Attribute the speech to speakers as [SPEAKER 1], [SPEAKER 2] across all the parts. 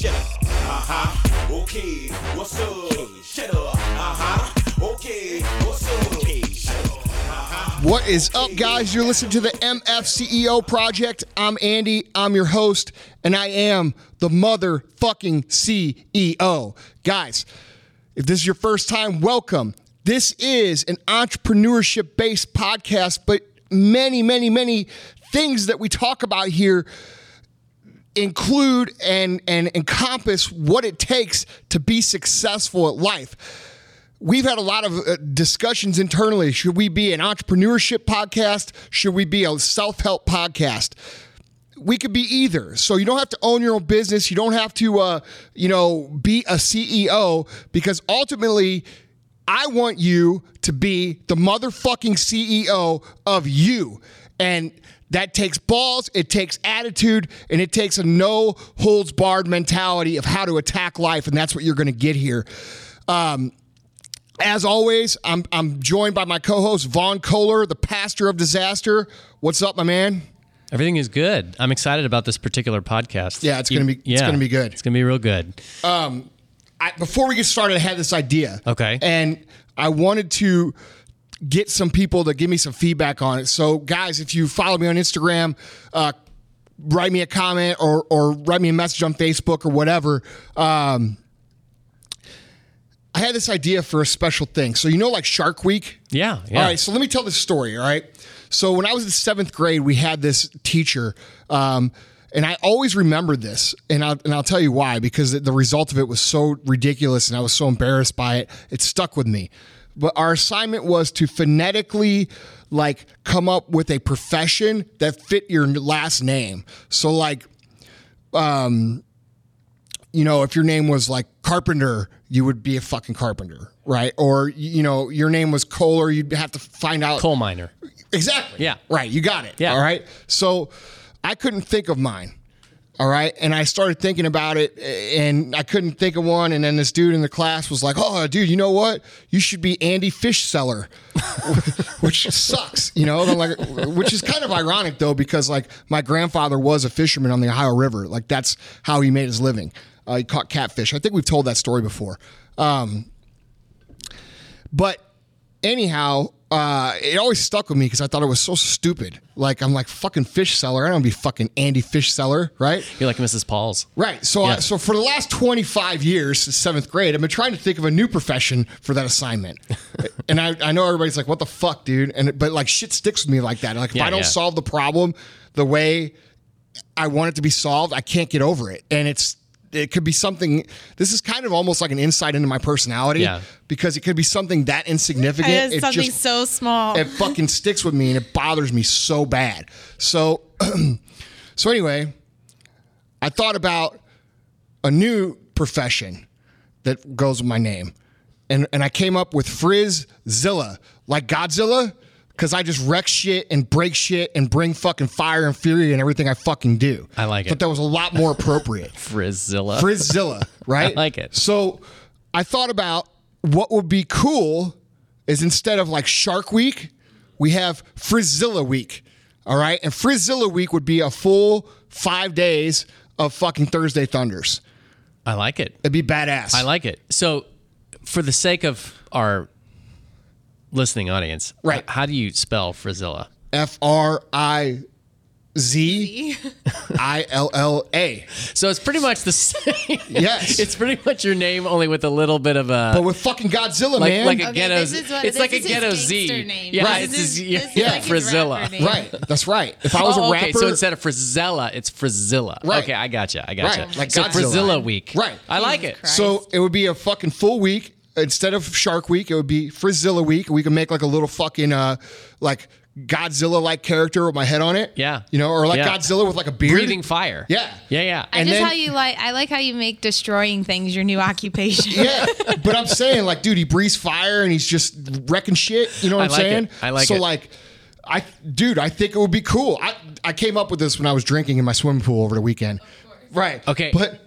[SPEAKER 1] Shut up. Uh huh. Okay. What's up? Shut up. Uh huh. Okay. What's up? Okay. Shut up. Uh-huh.
[SPEAKER 2] What is up, guys? You're listening to the MF CEO Project. I'm Andy. I'm your host, and I am the motherfucking CEO. Guys, if this is your first time, welcome. This is an entrepreneurship based podcast, but many, many, many things that we talk about here include and, and encompass what it takes to be successful at life. We've had a lot of uh, discussions internally. Should we be an entrepreneurship podcast? Should we be a self help podcast? we could be either. So you don't have to own your own business. You don't have to, uh, you know, be a CEO because ultimately, I want you to be the motherfucking CEO of you. And that takes balls, it takes attitude, and it takes a no holds barred mentality of how to attack life. And that's what you're going to get here. Um, as always, I'm, I'm joined by my co host, Vaughn Kohler, the pastor of disaster. What's up, my man?
[SPEAKER 3] Everything is good. I'm excited about this particular podcast.
[SPEAKER 2] Yeah, it's gonna be- it's gonna be good.
[SPEAKER 3] It's gonna be real good.
[SPEAKER 2] I, before we get started, I had this idea.
[SPEAKER 3] Okay.
[SPEAKER 2] And I wanted to get some people to give me some feedback on it. So, guys, if you follow me on Instagram, uh, write me a comment or, or write me a message on Facebook or whatever. Um, I had this idea for a special thing. So, you know, like Shark Week?
[SPEAKER 3] Yeah, yeah.
[SPEAKER 2] All right, so let me tell this story. All right, so when I was in seventh grade, we had this teacher, um, and I always remembered this, and I'll, and I'll tell you why because the result of it was so ridiculous, and I was so embarrassed by it. It stuck with me. But our assignment was to phonetically like come up with a profession that fit your last name. So like um you know, if your name was like Carpenter, you would be a fucking carpenter, right? Or you know, your name was Kohler, you'd have to find out
[SPEAKER 3] Coal miner.
[SPEAKER 2] exactly.
[SPEAKER 3] Yeah.
[SPEAKER 2] right. You got it.
[SPEAKER 3] Yeah.
[SPEAKER 2] All right. So I couldn't think of mine. All right. And I started thinking about it and I couldn't think of one. And then this dude in the class was like, Oh, dude, you know what? You should be Andy Fish Seller, which sucks, you know? Like, which is kind of ironic though, because like my grandfather was a fisherman on the Ohio River. Like that's how he made his living. Uh, he caught catfish. I think we've told that story before. Um, but anyhow, uh, it always stuck with me because I thought it was so stupid. Like I'm like fucking fish seller. I don't be fucking Andy Fish Seller, right?
[SPEAKER 3] You're like Mrs. Paul's.
[SPEAKER 2] Right. So, I, so for the last 25 years, since seventh grade, I've been trying to think of a new profession for that assignment. and I, I know everybody's like, "What the fuck, dude?" And but like shit sticks with me like that. Like if
[SPEAKER 3] Yeah,
[SPEAKER 2] I don't
[SPEAKER 3] yeah.
[SPEAKER 2] solve the problem the way I want it to be solved, I can't get over it. And it's it could be something. This is kind of almost like an insight into my personality.
[SPEAKER 3] Yeah.
[SPEAKER 2] Because it could be something that insignificant.
[SPEAKER 4] It is something
[SPEAKER 2] just-
[SPEAKER 4] so small.
[SPEAKER 2] it fucking sticks with me and it bothers me so bad. So, so anyway, I thought about a new profession that goes with my name, and and I came up with Frizilla, like Godzilla, because I just wreck shit and break shit and bring fucking fire and fury and everything I fucking do.
[SPEAKER 3] I like it.
[SPEAKER 2] But that was a lot more appropriate.
[SPEAKER 3] Frizilla.
[SPEAKER 2] Frizilla, right?
[SPEAKER 3] I like it.
[SPEAKER 2] So I thought about what would be cool is instead of like Shark Week, we have Frizilla Week. All right. And Frizilla Week would be a full five days of fucking Thursday Thunders.
[SPEAKER 3] I like it.
[SPEAKER 2] It'd be badass.
[SPEAKER 3] I like it. So, for the sake of our listening audience,
[SPEAKER 2] Right.
[SPEAKER 3] h- How do you spell Frizilla?
[SPEAKER 2] F R I Z I L L A.
[SPEAKER 3] So it's pretty much the same.
[SPEAKER 2] Yes.
[SPEAKER 3] it's pretty much your name, only with a little bit of a
[SPEAKER 2] But with fucking Godzilla,
[SPEAKER 3] like
[SPEAKER 2] man.
[SPEAKER 3] like a
[SPEAKER 4] Okay,
[SPEAKER 3] ghetto.
[SPEAKER 4] this is what-
[SPEAKER 3] it's
[SPEAKER 4] this
[SPEAKER 3] like a
[SPEAKER 4] is his
[SPEAKER 3] ghetto
[SPEAKER 4] gangster
[SPEAKER 3] Z.
[SPEAKER 4] name.
[SPEAKER 3] Yeah,
[SPEAKER 4] Right.
[SPEAKER 3] it's
[SPEAKER 4] This
[SPEAKER 3] his,
[SPEAKER 4] is-
[SPEAKER 3] yeah,
[SPEAKER 4] this is
[SPEAKER 3] yeah,
[SPEAKER 4] like his
[SPEAKER 3] Frizilla.
[SPEAKER 4] rapper name.
[SPEAKER 2] right. That's right. If I was
[SPEAKER 3] Oh,
[SPEAKER 2] a rapper.
[SPEAKER 3] okay. So instead of Frisella, it's Frizilla.
[SPEAKER 2] Right.
[SPEAKER 3] Okay, I gotcha. I gotcha.
[SPEAKER 2] Right, like
[SPEAKER 3] so
[SPEAKER 2] Godzilla.
[SPEAKER 3] Frizilla week.
[SPEAKER 2] Right.
[SPEAKER 3] I like it.
[SPEAKER 4] Christ.
[SPEAKER 2] So it would be a fucking full week instead of Shark Week. It would be Frizilla Week. We could make like a little fucking uh like Godzilla like character with my head on it.
[SPEAKER 3] Yeah.
[SPEAKER 2] you know, or like
[SPEAKER 3] Yeah.
[SPEAKER 2] Godzilla with like a beard.
[SPEAKER 3] Breathing fire.
[SPEAKER 2] Yeah.
[SPEAKER 3] Yeah, yeah.
[SPEAKER 4] I
[SPEAKER 2] and
[SPEAKER 4] just
[SPEAKER 2] then-
[SPEAKER 4] how you like. I like how you make destroying things your new occupation.
[SPEAKER 2] Yeah, but I'm saying like, dude, he breathes fire and he's just wrecking shit. You know what
[SPEAKER 3] I
[SPEAKER 2] am
[SPEAKER 3] like
[SPEAKER 2] saying?
[SPEAKER 3] it. I like
[SPEAKER 2] so
[SPEAKER 3] it.
[SPEAKER 2] like, I dude, I think it would be cool. I I came up with this when I was drinking in my swimming pool over the weekend. Right.
[SPEAKER 3] Okay.
[SPEAKER 2] But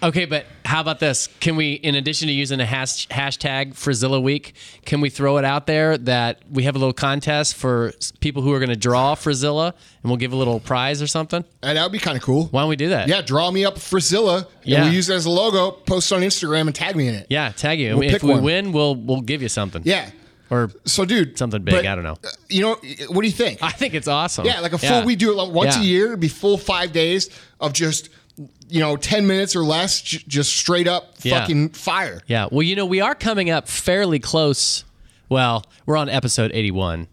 [SPEAKER 3] Okay, but how about this? Can we, in addition to using a hash, hashtag Frizilla Week, can we throw it out there that we have a little contest for people who are going to draw Frizilla, and we'll give a little prize or something?
[SPEAKER 2] And that would be kind of cool.
[SPEAKER 3] Why don't we do that?
[SPEAKER 2] Yeah, draw me up Frizilla, and
[SPEAKER 3] Yeah.
[SPEAKER 2] we use it as a logo, post on Instagram, and tag me in it.
[SPEAKER 3] Yeah, tag you.
[SPEAKER 2] We'll
[SPEAKER 3] if we
[SPEAKER 2] one.
[SPEAKER 3] win, we'll we'll give you something.
[SPEAKER 2] Yeah.
[SPEAKER 3] Or
[SPEAKER 2] So, dude,
[SPEAKER 3] Something big,
[SPEAKER 2] but,
[SPEAKER 3] I don't know.
[SPEAKER 2] uh, You know, what do you think?
[SPEAKER 3] I think it's awesome.
[SPEAKER 2] Yeah, like a full. We do it like once
[SPEAKER 3] Yeah.
[SPEAKER 2] a year. It'd be full five days of just you know ten minutes or less, j- just straight up
[SPEAKER 3] Yeah.
[SPEAKER 2] fucking fire.
[SPEAKER 3] Yeah. Well, you know, we are coming up fairly close. Well, we're on episode 81.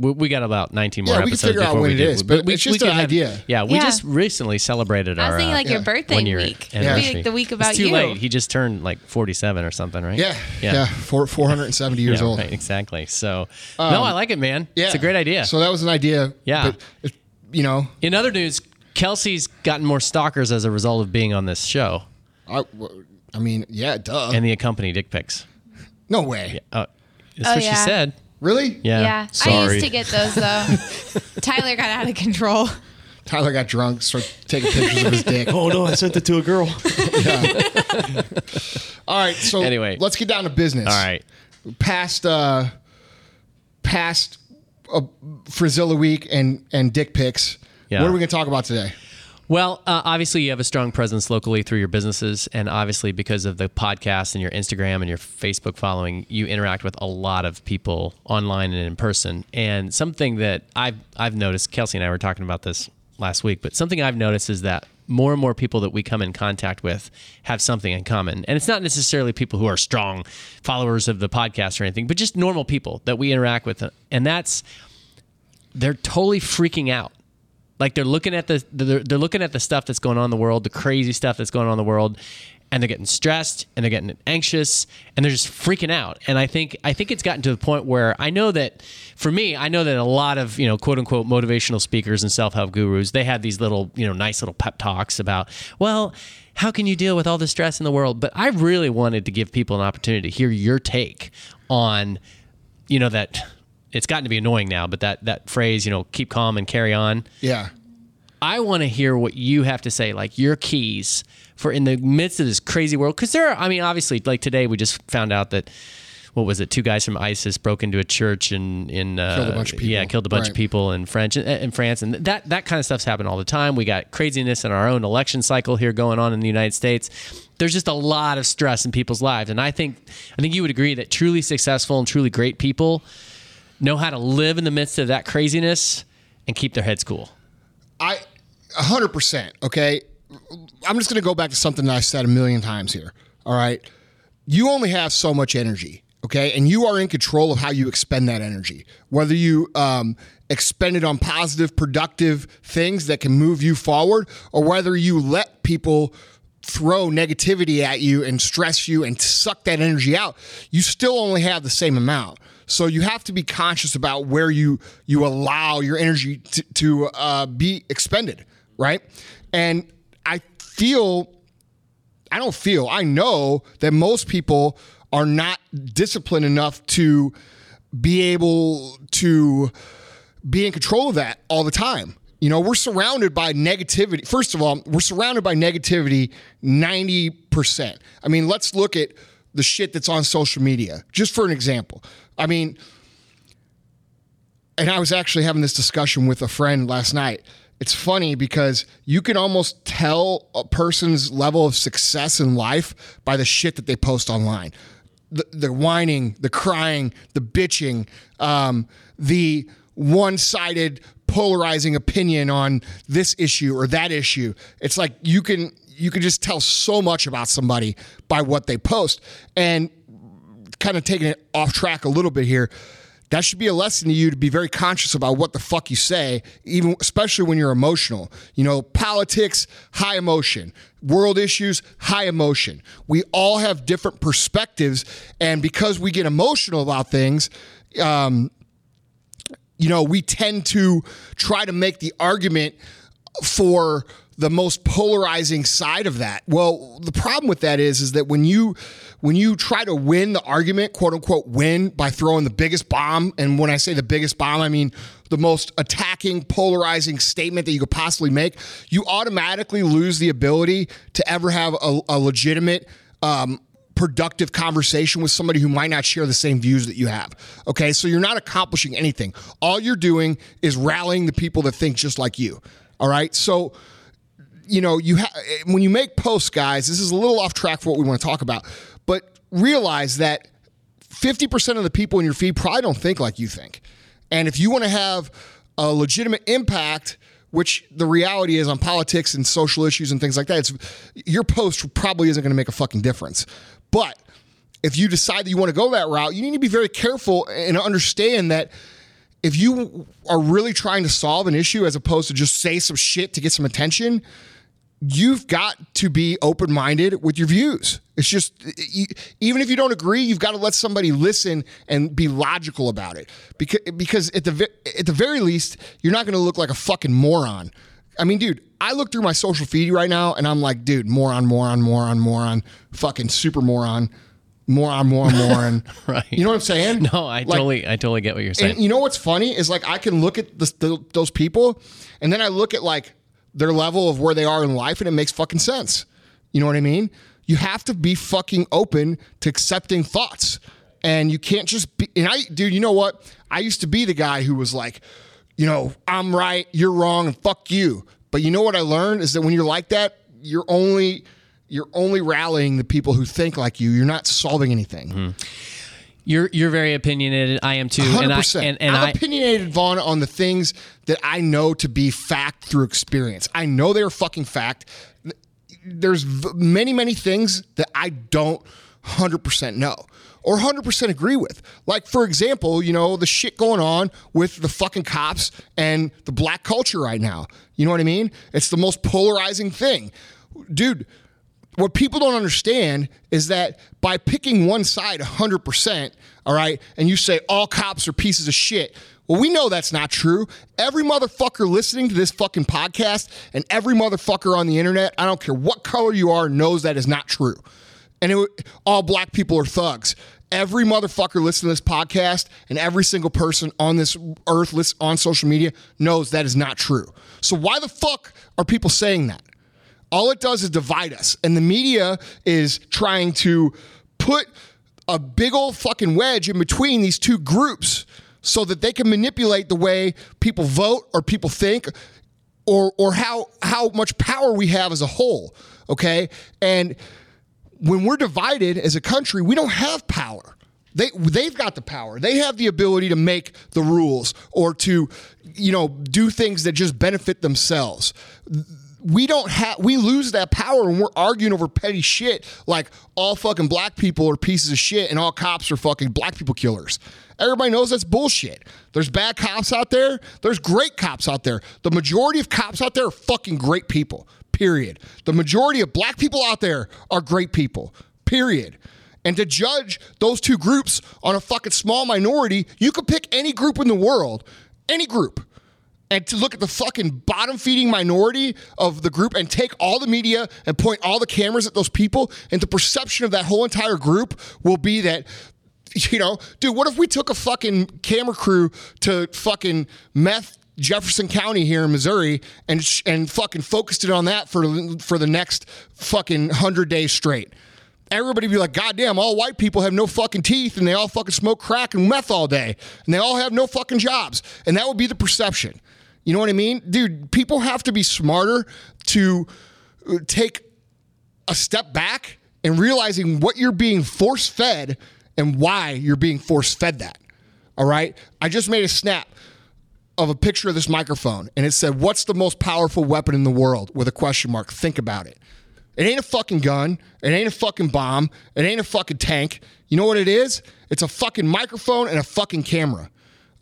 [SPEAKER 3] We, we got about 19 more
[SPEAKER 2] Yeah, we can
[SPEAKER 3] episodes
[SPEAKER 2] figure out
[SPEAKER 3] before
[SPEAKER 2] when
[SPEAKER 3] we
[SPEAKER 2] it
[SPEAKER 3] do.
[SPEAKER 2] is, but it's just
[SPEAKER 3] could
[SPEAKER 2] an idea.
[SPEAKER 3] Yeah, we
[SPEAKER 4] Yeah.
[SPEAKER 3] just recently celebrated
[SPEAKER 4] I
[SPEAKER 3] our
[SPEAKER 4] was thinking
[SPEAKER 3] uh,
[SPEAKER 4] like your
[SPEAKER 2] yeah.
[SPEAKER 4] birthday
[SPEAKER 3] one year
[SPEAKER 4] week.
[SPEAKER 3] anniversary.
[SPEAKER 4] It'd be like the week about
[SPEAKER 3] it's too
[SPEAKER 4] you.
[SPEAKER 3] late. He just turned like 47 or something, right?
[SPEAKER 2] Yeah, yeah, four four hundred and seventy years
[SPEAKER 3] Yeah,
[SPEAKER 2] old.
[SPEAKER 3] right, exactly. So, no, I like it, man.
[SPEAKER 2] Yeah,
[SPEAKER 3] It's a great idea.
[SPEAKER 2] So that was an idea.
[SPEAKER 3] Yeah.
[SPEAKER 2] but it- you know,
[SPEAKER 3] In other news, Kelsey's gotten more stalkers as a result of being on this show
[SPEAKER 2] I, I mean, yeah, duh.
[SPEAKER 3] and the accompany dick pics.
[SPEAKER 2] no way.
[SPEAKER 3] Uh, that's
[SPEAKER 4] Oh,
[SPEAKER 3] what she
[SPEAKER 4] yeah.
[SPEAKER 3] said.
[SPEAKER 2] Really?
[SPEAKER 3] Yeah.
[SPEAKER 4] Yeah, I
[SPEAKER 2] Sorry.
[SPEAKER 4] used to get those though. Tyler got out of control.
[SPEAKER 2] Tyler got drunk, started taking pictures of his dick.
[SPEAKER 5] Oh no, I sent it to a girl.
[SPEAKER 2] All right, so
[SPEAKER 3] Anyway.
[SPEAKER 2] let's get down to business.
[SPEAKER 3] All right.
[SPEAKER 2] past uh past uh, Frizilla week and and dick pics.
[SPEAKER 3] Yeah.
[SPEAKER 2] What are we going to talk about today?
[SPEAKER 3] Well, uh, obviously, you have a strong presence locally through your businesses, and obviously, because of the podcast and your Instagram and your Facebook following, you interact with a lot of people online and in person. And something that I've I've noticed, Kelsey and I were talking about this last week, but something I've noticed is that more and more people that we come in contact with have something in common, and it's not necessarily people who are strong followers of the podcast or anything, but just normal people that we interact with, and that's they're totally freaking out like they're looking at the they're, they're looking at the stuff that's going on in the world the crazy stuff that's going on in the world and they're getting stressed and they're getting anxious and they're just freaking out. And i think i think it's gotten to the point where i know that for me i know that a lot of you know quote unquote motivational speakers and self-help gurus they have these little you know nice little pep talks about well how can you deal with all the stress in the world? But i really wanted to give people an opportunity to hear your take on you know that it's gotten to be annoying now but that that phrase you know keep calm and carry on
[SPEAKER 2] Yeah.
[SPEAKER 3] I want to hear what you have to say, like your keys for in the midst of this crazy world. Because there are, I mean, obviously, like today we just found out that what was it? Two guys from ISIS broke into a church in in uh,
[SPEAKER 2] Killed a bunch of people.
[SPEAKER 3] Yeah, killed a bunch of people in French in France, and that that kind of stuff's happened all the time. We got craziness in our own election cycle here going on in the United States. There's just a lot of stress in people's lives, and I think I think you would agree that truly successful and truly great people know how to live in the midst of that craziness and keep their heads cool.
[SPEAKER 2] I 100%, okay? I'm just going to go back to something that I said a million times here. All right? You only have so much energy, okay? And you are in control of how you expend that energy. Whether you um, expend it on positive, productive things that can move you forward, or whether you let people throw negativity at you and stress you and suck that energy out, you still only have the same amount. So you have to be conscious about where you you allow your energy to, to uh, be expended, right? And I feel, I don't feel, I know that most people are not disciplined enough to be able to be in control of that all the time. You know, we're surrounded by negativity. First of all, we're surrounded by negativity 90%. I mean, let's look at the shit that's on social media, just for an example. I mean, and I was actually having this discussion with a friend last night. It's funny because you can almost tell a person's level of success in life by the shit that they post online. The, the whining, the crying, the bitching, um, the one sided polarizing opinion on this issue or that issue. It's like you can you can just tell so much about somebody by what they post. And kind of taking it off track a little bit here. That should be a lesson to you to be very conscious about what the fuck you say, even especially when you're emotional. You know, politics, high emotion. World issues, high emotion. We all have different perspectives, and because we get emotional about things, um, you know, we tend to try to make the argument for the most polarizing side of that. Well, the problem with that is is that when you when you try to win the argument, quote unquote win by throwing the biggest bomb, and when I say the biggest bomb, I mean the most attacking, polarizing statement that you could possibly make, you automatically lose the ability to ever have a, a legitimate um, productive conversation with somebody who might not share the same views that you have. Okay, so you're not accomplishing anything. All you're doing is rallying the people that think just like you. All right, so you know you ha- when you make posts, guys. This is a little off track for what we want to talk about, realize that 50% of the people in your feed probably don't think like you think. And if you want to have a legitimate impact, which the reality is on politics and social issues and things like that, your post probably isn't going to make a fucking difference. But if you decide that you want to go that route, you need to be very careful and understand that if you are really trying to solve an issue as opposed to just say some shit to get some attention, you've got to be open minded with your views. It's just, even if you don't agree, you've got to let somebody listen and be logical about it. Because, because at, the, at the very least, you're not going to look like a fucking moron. I mean, dude, I look through my social feed right now and I'm like, dude, moron, moron, moron, moron, fucking super moron, moron, moron, moron.
[SPEAKER 3] Right.
[SPEAKER 2] You know what I'm saying?
[SPEAKER 3] No, I
[SPEAKER 2] Like,
[SPEAKER 3] totally, I totally get what you're saying.
[SPEAKER 2] and you know what's funny is like I can look at this, the, those people, and then I look at like their level of where they are in life, and it makes fucking sense. You know what I mean? You have to be fucking open to accepting thoughts, and you can't just be. And I, dude, you know what? I used to be the guy who was like, you know, I'm right, you're wrong, and fuck you. But you know what I learned is that when you're like that, you're only you're only rallying the people who think like you. You're not solving anything. Mm-hmm.
[SPEAKER 3] You're you're very opinionated. I am too.
[SPEAKER 2] Hundred
[SPEAKER 3] And I and, and
[SPEAKER 2] I'm
[SPEAKER 3] I
[SPEAKER 2] opinionated, Vaughn, on the things that I know to be fact through experience. I know they're fucking fact. There's v- many, many things that I don't hundred percent know or hundred percent agree with. Like, for example, you know the shit going on with the fucking cops and the black culture right now. You know what I mean? It's the most polarizing thing, dude what people don't understand is that by picking one side 100%, all right, and you say all cops are pieces of shit, well, we know that's not true. Every motherfucker listening to this fucking podcast and every motherfucker on the internet, I don't care what color you are, knows that is not true. And it, all black people are thugs. Every motherfucker listening to this podcast and every single person on this earth list on social media knows that is not true. So why the fuck are people saying that? All it does is divide us. And the media is trying to put a big old fucking wedge in between these two groups so that they can manipulate the way people vote or people think or or how how much power we have as a whole, okay? And when we're divided as a country, we don't have power. They they've got the power. They have the ability to make the rules or to you know do things that just benefit themselves we don't have we lose that power when we're arguing over petty shit like all fucking black people are pieces of shit and all cops are fucking black people killers. Everybody knows that's bullshit. There's bad cops out there. There's great cops out there. The majority of cops out there are fucking great people. Period. The majority of black people out there are great people. Period. And to judge those two groups on a fucking small minority, you could pick any group in the world, any group and to look at the fucking bottom feeding minority of the group and take all the media and point all the cameras at those people and the perception of that whole entire group will be that you know dude what if we took a fucking camera crew to fucking meth Jefferson County here in Missouri and and fucking focused it on that for for the next fucking 100 days straight everybody be like, God damn, all white people have no fucking teeth and they all fucking smoke crack and meth all day and they all have no fucking jobs. And that would be the perception. You know what I mean? Dude, people have to be smarter to uh, take a step back and realizing what you're being force fed and why you're being force fed that. All right? I just made a snap of a picture of this microphone and it said, What's the most powerful weapon in the world? with a question mark. Think about it. It ain't a fucking gun. It ain't a fucking bomb. It ain't a fucking tank. You know what it is? It's a fucking microphone and a fucking camera.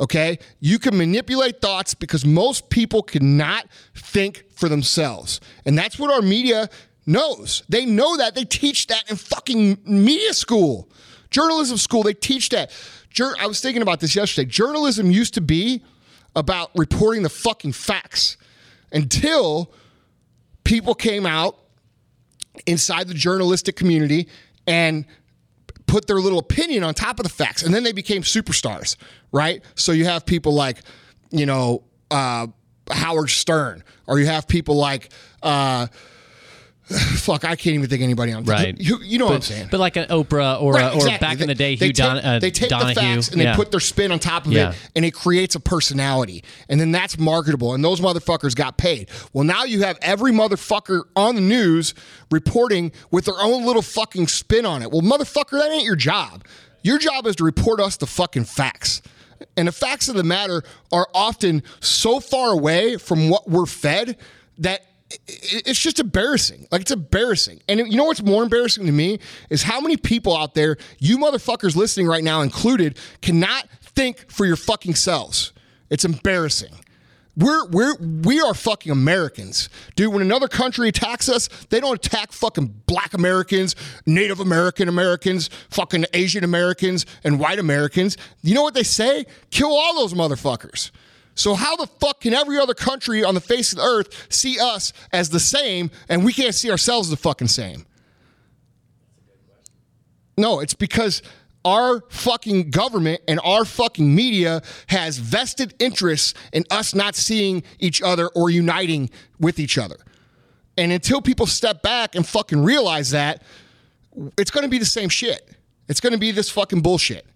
[SPEAKER 2] Okay? You can manipulate thoughts because most people cannot think for themselves. And that's what our media knows. They know that. They teach that in fucking media school, journalism school. They teach that. Jour- I was thinking about this yesterday. Journalism used to be about reporting the fucking facts. until people came out inside the journalistic community and put their little opinion on top of the facts and then they became superstars right? So you have people like you know uh, howard stern or you have people like uh, fuck i can't even think anybody on
[SPEAKER 3] Right.
[SPEAKER 2] you, you know what i'm saying
[SPEAKER 3] but like an Oprah or,
[SPEAKER 2] Right,
[SPEAKER 3] a, or
[SPEAKER 2] exactly.
[SPEAKER 3] back in the day,
[SPEAKER 2] They
[SPEAKER 3] Hugh Don,
[SPEAKER 2] take,
[SPEAKER 3] uh,
[SPEAKER 2] they take
[SPEAKER 3] Donahue.
[SPEAKER 2] the facts and they put their spin on top of
[SPEAKER 3] Yeah.
[SPEAKER 2] it, and it creates a personality, and then that's marketable. And those motherfuckers got paid. Well, now you have every motherfucker on the news reporting with their own little fucking spin on it. Well, motherfucker, that ain't your job. Your job is to report us the fucking facts. And the facts of the matter are often so far away from what we're fed that it's just embarrassing. Like it's embarrassing. And you know what's more embarrassing to me is how many people out there, you motherfuckers listening right now included, cannot think for your fucking selves. It's embarrassing. We're we're we are fucking Americans, dude. When another country attacks us, they don't attack fucking Black Americans, Native American Americans, fucking Asian Americans, and white Americans. You know what they say? Kill all those motherfuckers. So how the fuck can every other country on the face of the earth see us as the same, and we can't see ourselves the fucking same? No, it's because our fucking government and our fucking media has vested interests in us not seeing each other or uniting with each other. And until people step back and fucking realize that, it's going to be the same shit. It's going to be this fucking bullshit.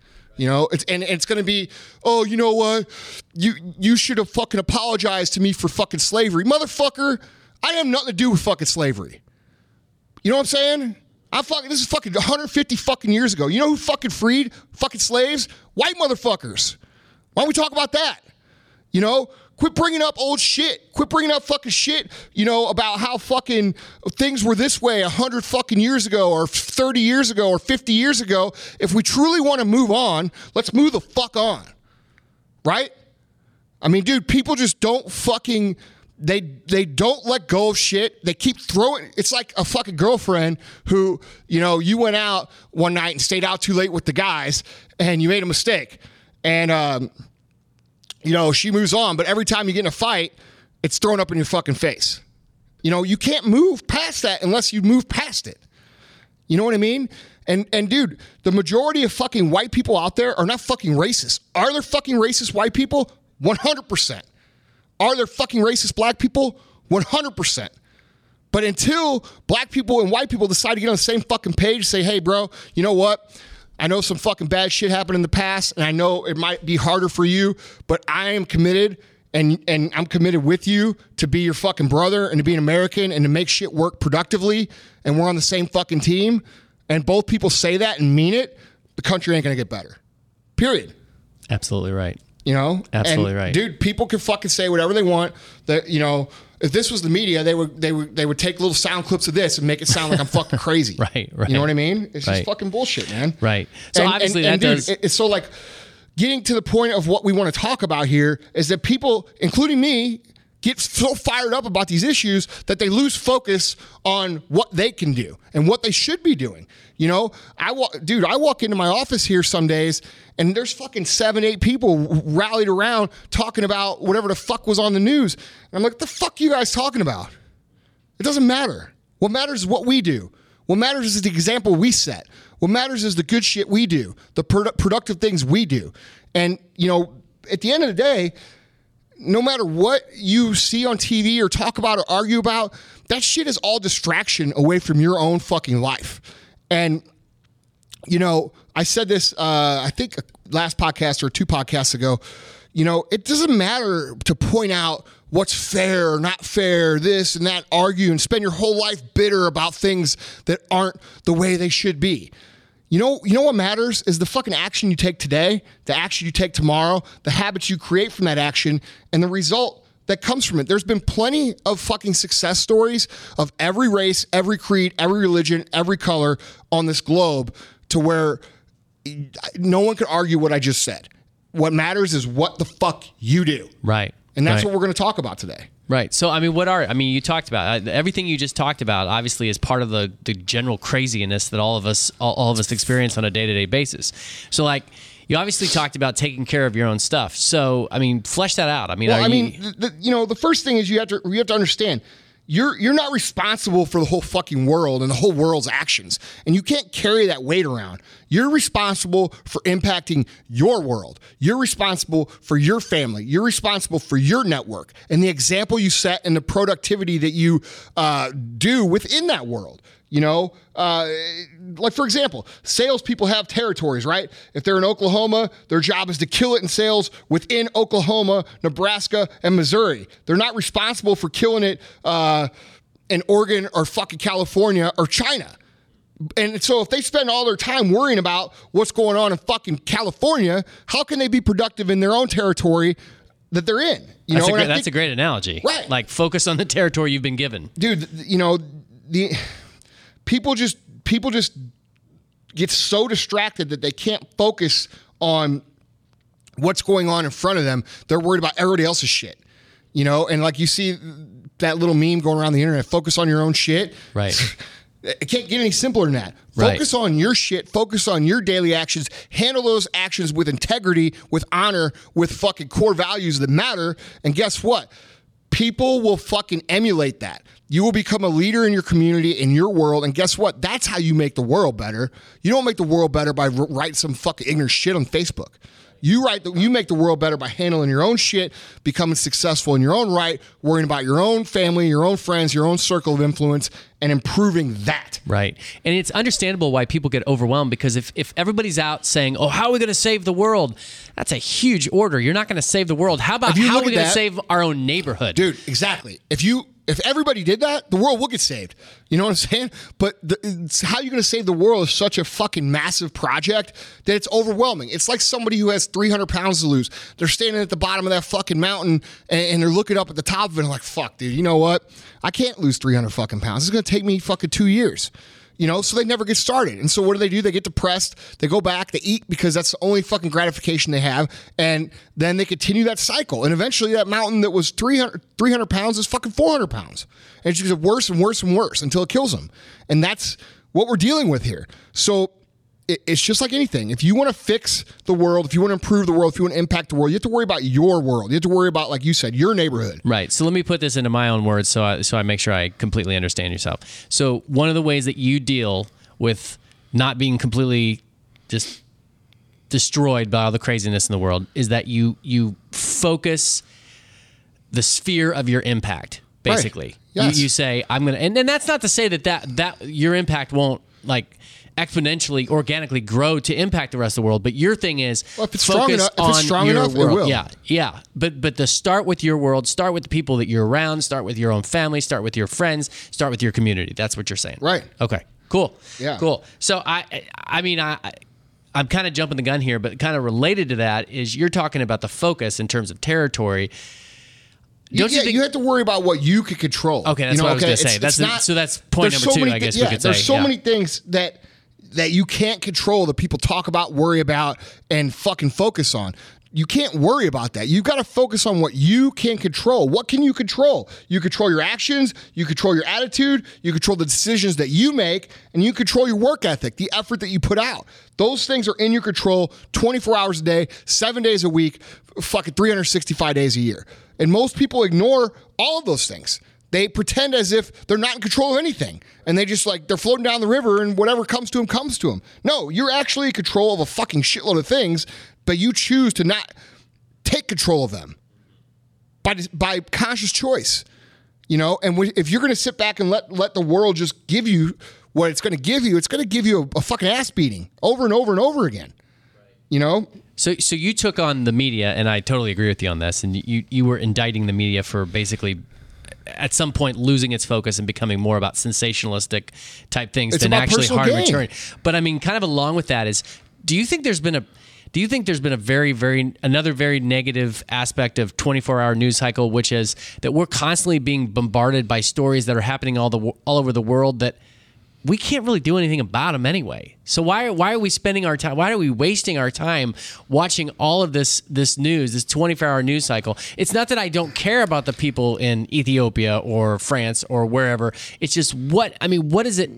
[SPEAKER 2] You know, it's and it's going to be, oh, you know what? You you should have fucking apologized to me for fucking slavery, motherfucker. I have nothing to do with fucking slavery. You know what I'm saying? I fucking this is fucking 150 fucking years ago. You know who fucking freed fucking slaves? White motherfuckers. Why don't we talk about that? You know, quit bringing up old shit. Quit bringing up fucking shit. You know about how fucking things were this way 100 fucking years ago, or 30 years ago, or 50 years ago. If we truly want to move on, let's move the fuck on. Right? I mean, dude, people just don't fucking they they don't let go of shit. They keep throwing. It's like a fucking girlfriend who you know you went out one night and stayed out too late with the guys, and you made a mistake, and um, you know she moves on. But every time you get in a fight, it's thrown up in your fucking face. You know you can't move past that unless you move past it. You know what I mean? And and dude, the majority of fucking white people out there are not fucking racist. Are there fucking racist white people? 100%. Are there fucking racist black people? 100%. But until black people and white people decide to get on the same fucking page, say, hey, bro, you know what? I know some fucking bad shit happened in the past, and I know it might be harder for you, but I am committed and and I'm committed with you to be your fucking brother and to be an American and to make shit work productively, and we're on the same fucking team. And both people say that and mean it, the country ain't gonna get better. Period.
[SPEAKER 3] Absolutely right.
[SPEAKER 2] You know,
[SPEAKER 3] Absolutely
[SPEAKER 2] And,
[SPEAKER 3] right.
[SPEAKER 2] dude. People can fucking say whatever they want. That you know, if this was the media, they would they would they would take little sound clips of this and make it sound like I'm fucking crazy.
[SPEAKER 3] Right, right.
[SPEAKER 2] You know what I mean? It's
[SPEAKER 3] Right.
[SPEAKER 2] just fucking bullshit, man.
[SPEAKER 3] Right. So obviously that
[SPEAKER 2] dude,
[SPEAKER 3] does-
[SPEAKER 2] it- it's so like getting to the point of what we want to talk about here is that people, including me, get so fired up about these issues that they lose focus on what they can do and what they should be doing. You know, I walk, dude, I walk into my office here some days and there's fucking seven, eight people rallied around talking about whatever the fuck was on the news. And I'm like, the fuck you guys talking about? It doesn't matter. What matters is what we do. What matters is the example we set. What matters is the good shit we do, the produ- productive things we do. And, you know, at the end of the day, no matter what you see on TV or talk about or argue about, that shit is all distraction away from your own fucking life. And you know, I said this, uh, I think last podcast or two podcasts ago. You know, it doesn't matter to point out what's fair or not fair, this and that, argue and spend your whole life bitter about things that aren't the way they should be. You know, you know what matters is the fucking action you take today, the action you take tomorrow, the habits you create from that action, and the result that comes from it. There's been plenty of fucking success stories of every race, every creed, every religion, every color on this globe to where no one could argue what I just said. What matters is what the fuck you do.
[SPEAKER 3] Right.
[SPEAKER 2] And that's
[SPEAKER 3] right.
[SPEAKER 2] what we're going to talk about today.
[SPEAKER 3] Right. So, I mean, what are, I mean, you talked about uh, everything you just talked about, obviously, is part of the, the general craziness that all of us, all, all of us experience on a day to day basis. So, like, you obviously talked about taking care of your own stuff. So, I mean, flesh that out. I mean,
[SPEAKER 2] Well,
[SPEAKER 3] are
[SPEAKER 2] I
[SPEAKER 3] you-
[SPEAKER 2] mean, the, the, you know, the first thing is you have to you have to understand you're you're not responsible for the whole fucking world and the whole world's actions, and you can't carry that weight around. You're responsible for impacting your world. You're responsible for your family. You're responsible for your network and the example you set and the productivity that you uh, do within that world. You know, uh, like for example, salespeople have territories, right? If they're in Oklahoma, their job is to kill it in sales within Oklahoma, Nebraska, and Missouri. They're not responsible for killing it uh, in Oregon or fucking California or China. And so if they spend all their time worrying about what's going on in fucking California, how can they be productive in their own territory that they're in? You
[SPEAKER 3] that's,
[SPEAKER 2] know,
[SPEAKER 3] a great, that's
[SPEAKER 2] think-
[SPEAKER 3] a great analogy.
[SPEAKER 2] Right.
[SPEAKER 3] Like, focus on the territory you've been given.
[SPEAKER 2] dude you know the people just people just get so distracted that they can't focus on what's going on in front of them they're worried about everybody else's shit you know and like you see that little meme going around the internet focus on your own shit
[SPEAKER 3] Right.
[SPEAKER 2] it can't get any simpler than that.
[SPEAKER 3] Right.
[SPEAKER 2] Focus on your shit. Focus on your daily actions. Handle those actions with integrity, with honor, with fucking core values that matter. And guess what? People will fucking emulate that. You will become a leader in your community, in your world. And guess what? That's how you make the world better. You don't make the world better by writing some fucking ignorant shit on Facebook. You write the, you make the world better by handling your own shit, becoming successful in your own right, worrying about your own family, your own friends, your own circle of influence, and improving that.
[SPEAKER 3] Right. And it's understandable why people get overwhelmed because if, if everybody's out saying, oh, how are we going to save the world? That's a huge order. You're not going to save the world. How about how are we going to
[SPEAKER 2] that-
[SPEAKER 3] save our own neighborhood?
[SPEAKER 2] Dude, exactly. If you if everybody did that, the world would get saved. You know what I'm saying? But the, how you going to save the world is such a fucking massive project that it's overwhelming. It's like somebody who has 300 pounds to lose. They're standing at the bottom of that fucking mountain and, and they're looking up at the top of it and like, fuck, dude, you know what? I can't lose 300 fucking pounds. It's going to take me fucking two years. You know, so they never get started. And so what do they do? They get depressed. They go back, they eat because that's the only fucking gratification they have. And then they continue that cycle. And eventually that mountain that was 300, 300 pounds is fucking 400 pounds. And it just gets worse and worse and worse until it kills them. And that's what we're dealing with here. So it's just like anything. If you want to fix the world, if you want to improve the world, if you want to impact the world, you have to worry about your world. You have to worry about, like you said, your neighborhood.
[SPEAKER 3] Right. So let me put this into my own words so I, so I make sure I completely understand yourself. So one of the ways that you deal with not being completely just destroyed by all the craziness in the world is that you you focus the sphere of your impact basically.
[SPEAKER 2] Yes.
[SPEAKER 3] You, you say I'm going to and, and that's not to say that, that that your impact won't like exponentially organically grow to impact the rest of the world but your thing is
[SPEAKER 2] Well, if it's strong
[SPEAKER 3] focus
[SPEAKER 2] enough- if it's
[SPEAKER 3] on
[SPEAKER 2] strong
[SPEAKER 3] your
[SPEAKER 2] enough, it
[SPEAKER 3] world.
[SPEAKER 2] will.
[SPEAKER 3] yeah yeah, but but the start with your world, start with the people that you're around, start with your own family, start with your friends, start with your community. That's what you're saying,
[SPEAKER 2] Right.
[SPEAKER 3] Okay, cool.
[SPEAKER 2] Yeah.
[SPEAKER 3] cool. So I I mean I. I'm kind of jumping the gun here, but kind of related to that is you're talking about the focus in terms of territory. Don't
[SPEAKER 2] yeah,
[SPEAKER 3] you think?
[SPEAKER 2] you have to worry about what you can control.
[SPEAKER 3] Okay, that's
[SPEAKER 2] You know,
[SPEAKER 3] what I was gonna
[SPEAKER 2] it's-
[SPEAKER 3] say.
[SPEAKER 2] it's
[SPEAKER 3] That's the- so that's point number two,
[SPEAKER 2] many
[SPEAKER 3] I guess
[SPEAKER 2] yeah,
[SPEAKER 3] could
[SPEAKER 2] There's
[SPEAKER 3] say,
[SPEAKER 2] so
[SPEAKER 3] yeah.
[SPEAKER 2] many things that that you can't control that people talk about, worry about, and fucking focus on. You can't worry about that. You've got to focus on what you can control. What can you control? You control your actions, you control your attitude, you control the decisions that you make, and you control your work ethic, the effort that you put out. Those things are in your control 24 hours a day, seven days a week, fucking 365 days a year. And most people ignore all of those things. They pretend as if they're not in control of anything. And they just like, they're floating down the river and whatever comes to them comes to them. No, you're actually in control of a fucking shitload of things, but you choose to not take control of them by, by conscious choice. You know, and if you're going to sit back and let, let the world just give you what it's going to give you, it's going to give you a, a fucking ass beating over and over and over again. You know,
[SPEAKER 3] So, so you took on the media, and I totally agree with you on this. And you, you were indicting the media for basically, at some point, losing its focus and becoming more about sensationalistic type things
[SPEAKER 2] It's
[SPEAKER 3] than actually hard
[SPEAKER 2] gain.
[SPEAKER 3] return. But I mean, kind of along with that is, do you think there's been a do you think there's been a very, very another very negative aspect of 24-hour news cycle, which is that we're constantly being bombarded by stories that are happening all the all over the world that we can't really do anything about them anyway. So why why are we spending our time? Why are we wasting our time watching all of this this news, this 24-hour news cycle? It's not that I don't care about the people in Ethiopia or France or wherever. It's just what I mean. What is it?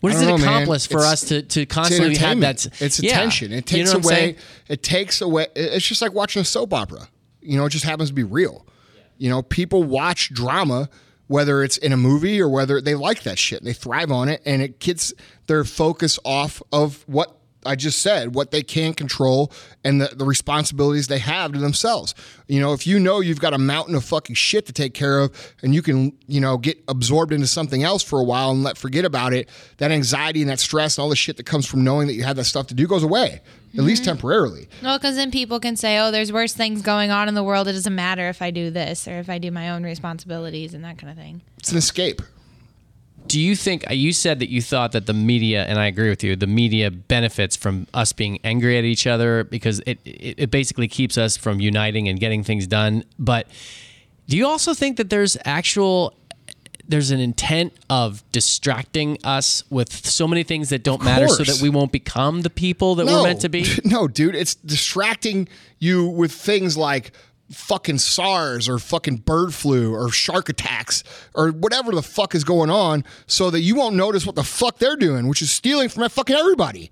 [SPEAKER 3] What does it
[SPEAKER 2] know, man.
[SPEAKER 3] for
[SPEAKER 2] It's-
[SPEAKER 3] us to to constantly have that?
[SPEAKER 2] It's
[SPEAKER 3] yeah.
[SPEAKER 2] attention. It
[SPEAKER 3] You
[SPEAKER 2] takes
[SPEAKER 3] know
[SPEAKER 2] away.
[SPEAKER 3] saying?
[SPEAKER 2] It takes away. It's just like watching a soap opera. You know, it just happens to be real. You know, people watch drama, whether it's in a movie or whether they like that shit. They thrive on it, and it gets their focus off of what I just said, what they can control, and the, the responsibilities they have to themselves. You know, if you know you've got a mountain of fucking shit to take care of, and you can, you know, get absorbed into something else for a while and let forget about it, that anxiety and that stress and all the shit that comes from knowing that you have that stuff to do goes away, at least temporarily.
[SPEAKER 4] Well, because then people can say, "Oh, there's worse things going on in the world. It doesn't matter if I do this or if I do my own responsibilities and that kind of thing."
[SPEAKER 2] It's an escape.
[SPEAKER 3] Do you think uh, you said that you thought that the media, and I agree with you, the media benefits from us being angry at each other because it it, it basically keeps us from uniting and getting things done. But do you also think that there's actual there's an intent of distracting us with so many things that don't matter so that we won't become the people that we're meant to be?
[SPEAKER 2] No, dude, it's distracting you with things like fucking SARS or fucking bird flu or shark attacks or whatever the fuck is going on so that you won't notice what the fuck they're doing, which is stealing from fucking everybody.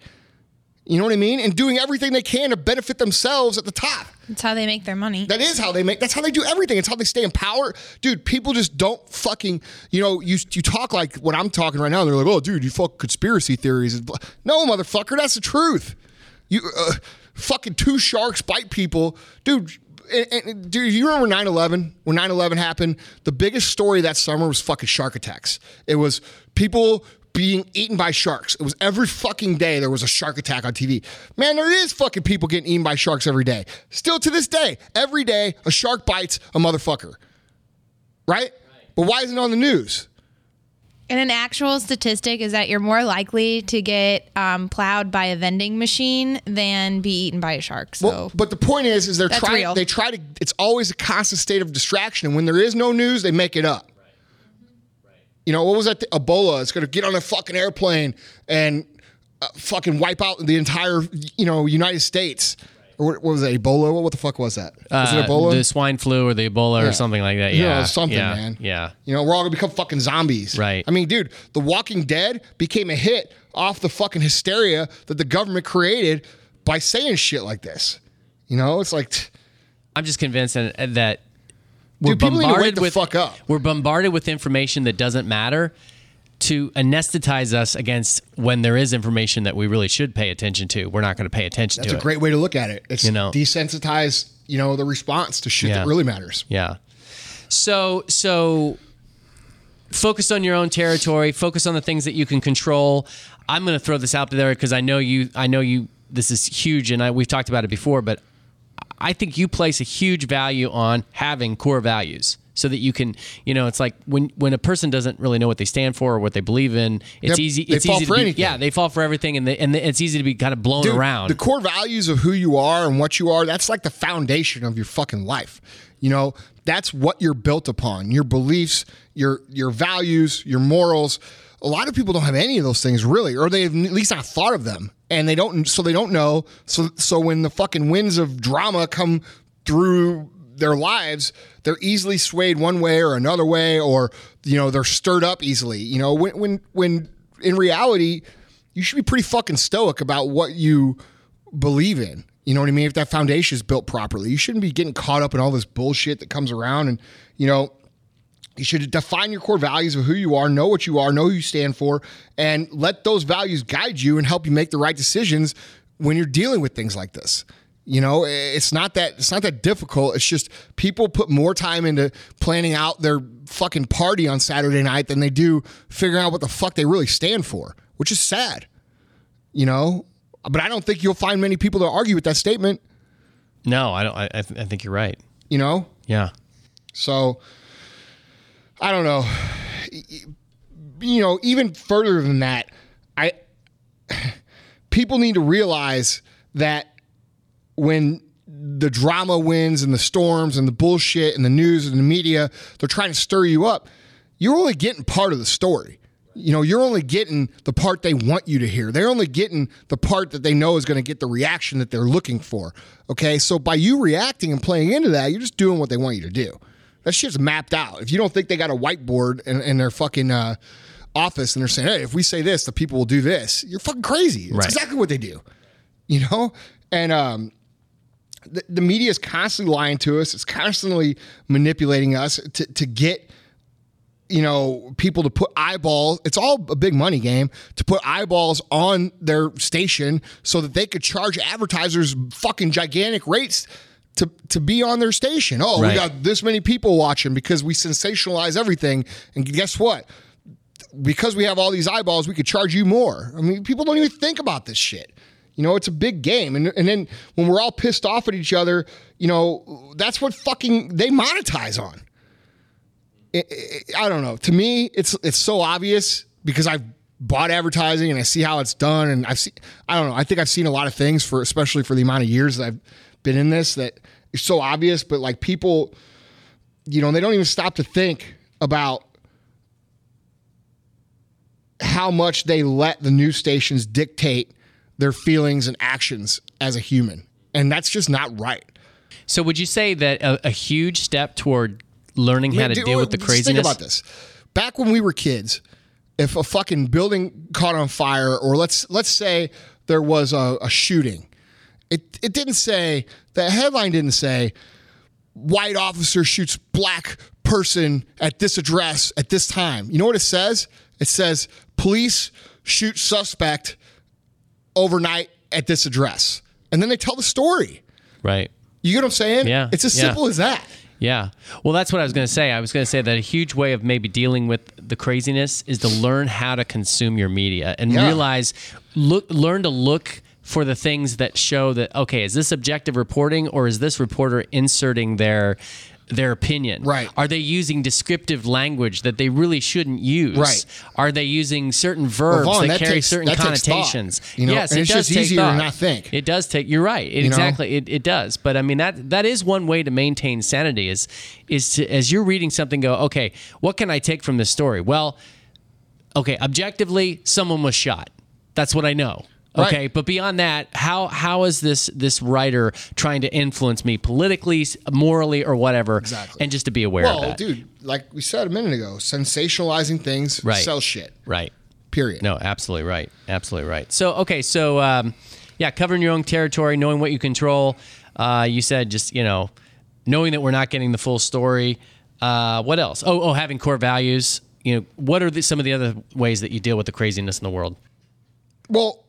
[SPEAKER 2] You know what I mean? And doing everything they can to benefit themselves at the top.
[SPEAKER 4] That's how they make their money.
[SPEAKER 2] That is how they make. That's how they do everything. It's how they stay in power, dude. People just don't fucking. You know, you you talk like what I'm talking right now. And they're like, oh, dude, you fuck conspiracy theories. No, motherfucker, that's the truth. You uh, fucking two sharks bite people, dude. And, and, dude, you remember 9/11 when 9/11 happened? The biggest story that summer was fucking shark attacks. It was people being eaten by sharks. It was every fucking day there was a shark attack on TV. Man, there is fucking people getting eaten by sharks every day. Still to this day, every day a shark bites a motherfucker. Right? But why isn't it on the news?
[SPEAKER 4] And an actual statistic is that you're more likely to get um, plowed by a vending machine than be eaten by a shark. So
[SPEAKER 2] Well, but the point is, is they're trying. They try to. It's always a constant state of distraction. And when there is no news, they make it up. You know what was that? Ebola It's going to get on a fucking airplane and uh, fucking wipe out the entire, you know, United States. Or what, what was that? Ebola? What the fuck was that? Was
[SPEAKER 3] Uh,
[SPEAKER 2] it Ebola?
[SPEAKER 3] The swine flu or the Ebola
[SPEAKER 2] Yeah.
[SPEAKER 3] or something like that.
[SPEAKER 2] Yeah,
[SPEAKER 3] Yeah,
[SPEAKER 2] something,
[SPEAKER 3] yeah,
[SPEAKER 2] man.
[SPEAKER 3] Yeah.
[SPEAKER 2] You know, we're all gonna become fucking zombies.
[SPEAKER 3] Right.
[SPEAKER 2] I mean, dude, The Walking Dead became a hit off the fucking hysteria that the government created by saying shit like this. You know, it's like. t-
[SPEAKER 3] I'm just convinced that we're
[SPEAKER 2] Dude, people need to wake
[SPEAKER 3] bombarded with
[SPEAKER 2] fuck up.
[SPEAKER 3] we're bombarded with information that doesn't matter to anesthetize us against when there is information that we really should pay attention to. We're not going to pay attention
[SPEAKER 2] That's
[SPEAKER 3] to
[SPEAKER 2] a
[SPEAKER 3] it.
[SPEAKER 2] great way to look at it. It's
[SPEAKER 3] You know.
[SPEAKER 2] desensitize, you know, the response to shit
[SPEAKER 3] Yeah.
[SPEAKER 2] that really matters.
[SPEAKER 3] Yeah. So so focus on your own territory, focus on the things that you can control. I'm going to throw this out there because I know you I know you this is huge and I, we've talked about it before, but I think you place a huge value on having core values so that you can, you know, it's like when when a person doesn't really know what they stand for or what they believe in, it's
[SPEAKER 2] Yep,
[SPEAKER 3] easy
[SPEAKER 2] they fall
[SPEAKER 3] easy
[SPEAKER 2] for
[SPEAKER 3] be,
[SPEAKER 2] anything.
[SPEAKER 3] yeah, they fall for everything and they, and it's easy to be kind of blown
[SPEAKER 2] Dude,
[SPEAKER 3] around.
[SPEAKER 2] The core values of who you are and what you are, that's like the foundation of your fucking life. You know, that's what you're built upon. Your beliefs, your your values, your morals. A lot of people don't have any of those things really, or they've at least not thought of them. And they don't so they don't know. So so when the fucking winds of drama come through their lives, they're easily swayed one way or another way, or you know, they're stirred up easily. You know, when when when in reality, you should be pretty fucking stoic about what you believe in. You know what I mean? If that foundation is built properly, you shouldn't be getting caught up in all this bullshit that comes around. And, you know, you should define your core values of who you are, know what you are, know who you stand for, and let those values guide you and help you make the right decisions when you're dealing with things like this. You know, it's not that it's not that difficult. It's just people put more time into planning out their fucking party on Saturday night than they do figuring out what the fuck they really stand for, which is sad. You know, but I don't think you'll find many people that argue with that statement.
[SPEAKER 3] no, I don't I, I think you're right.
[SPEAKER 2] You know,
[SPEAKER 3] Yeah.
[SPEAKER 2] So I don't know. You know, even further than that, I people need to realize that when the drama wins and the storms and the bullshit and the news and the media, they're trying to stir you up. You're only getting part of the story. You know, you're only getting the part they want you to hear. They're only getting the part that they know is going to get the reaction that they're looking for. Okay. So by you reacting and playing into that, you're just doing what they want you to do. That shit's mapped out. If you don't think they got a whiteboard in, in their fucking uh, office and they're saying, "Hey, if we say this, the people will do this." You're fucking crazy. It's
[SPEAKER 3] Right.
[SPEAKER 2] exactly what they do. You know, and um, the, the media is constantly lying to us. It's constantly manipulating us to to get you know people to put eyeballs. It's all a big money game to put eyeballs on their station so that they could charge advertisers fucking gigantic rates. To, to be on their station. Oh, we got this many people watching because we sensationalize everything. And guess what? because we have all these eyeballs, we could charge you more. I mean, people don't even think about this shit. You know, it's a big game. And, and then when we're all pissed off at each other, you know, that's what fucking they monetize on. I don't know. To me, it's it's so obvious because I've bought advertising and I see how it's done. And I've seen, I don't know. I think I've seen a lot of things for, especially for the amount of years that I've been in this that it's so obvious, but like people, you know, they don't even stop to think about how much they let the news stations dictate their feelings and actions as a human. And that's just not right.
[SPEAKER 3] So would you say that a, a huge step toward learning how to
[SPEAKER 2] Dude,
[SPEAKER 3] deal with the craziness?
[SPEAKER 2] Think about this. Back when we were kids, if a fucking building caught on fire, or let's let's say there was a, a shooting, it it didn't say the headline didn't say white officer shoots black person at this address at this time. You know what it says? It says police shoot suspect overnight at this address. And then they tell the story.
[SPEAKER 3] Right.
[SPEAKER 2] You get what I'm saying?
[SPEAKER 3] Yeah,
[SPEAKER 2] It's as
[SPEAKER 3] yeah.
[SPEAKER 2] simple as that.
[SPEAKER 3] Yeah. Well, that's what I was going to say. I was going to say that a huge way of maybe dealing with the craziness is to learn how to consume your media and
[SPEAKER 2] Yeah.
[SPEAKER 3] realize, look, learn to look for the things that show that okay, is this objective reporting or is this reporter inserting their their opinion?
[SPEAKER 2] Right.
[SPEAKER 3] Are they using descriptive language that they really shouldn't use?
[SPEAKER 2] Right.
[SPEAKER 3] Are they using certain verbs
[SPEAKER 2] Vaughn,
[SPEAKER 3] that,
[SPEAKER 2] that
[SPEAKER 3] carry
[SPEAKER 2] takes-
[SPEAKER 3] certain
[SPEAKER 2] that takes thought,
[SPEAKER 3] connotations?
[SPEAKER 2] you know,
[SPEAKER 3] yes,
[SPEAKER 2] and
[SPEAKER 3] it
[SPEAKER 2] it's
[SPEAKER 3] does
[SPEAKER 2] just
[SPEAKER 3] take
[SPEAKER 2] easier to
[SPEAKER 3] thought.
[SPEAKER 2] not think.
[SPEAKER 3] It does take. You're right. It,
[SPEAKER 2] know?
[SPEAKER 3] exactly. It, it does. But I mean that that is one way to maintain sanity is is to as you're reading something go okay what can I take from this story? Well, okay, objectively someone was shot. That's what I know.
[SPEAKER 2] Right.
[SPEAKER 3] Okay, but beyond that, how how is this this writer trying to influence me politically, morally, or whatever?
[SPEAKER 2] Exactly.
[SPEAKER 3] And just to be aware
[SPEAKER 2] Well,
[SPEAKER 3] of that.
[SPEAKER 2] dude, like we said a minute ago, sensationalizing things
[SPEAKER 3] Right.
[SPEAKER 2] sell shit.
[SPEAKER 3] Right.
[SPEAKER 2] Period.
[SPEAKER 3] No, absolutely right. Absolutely right. So, okay, so um, yeah, covering your own territory, knowing what you control. Uh, you said just you know, knowing that we're not getting the full story. Uh, what else? Oh, oh, having core values. You know, what are the, some of the other ways that you deal with the craziness in the world?
[SPEAKER 2] Well,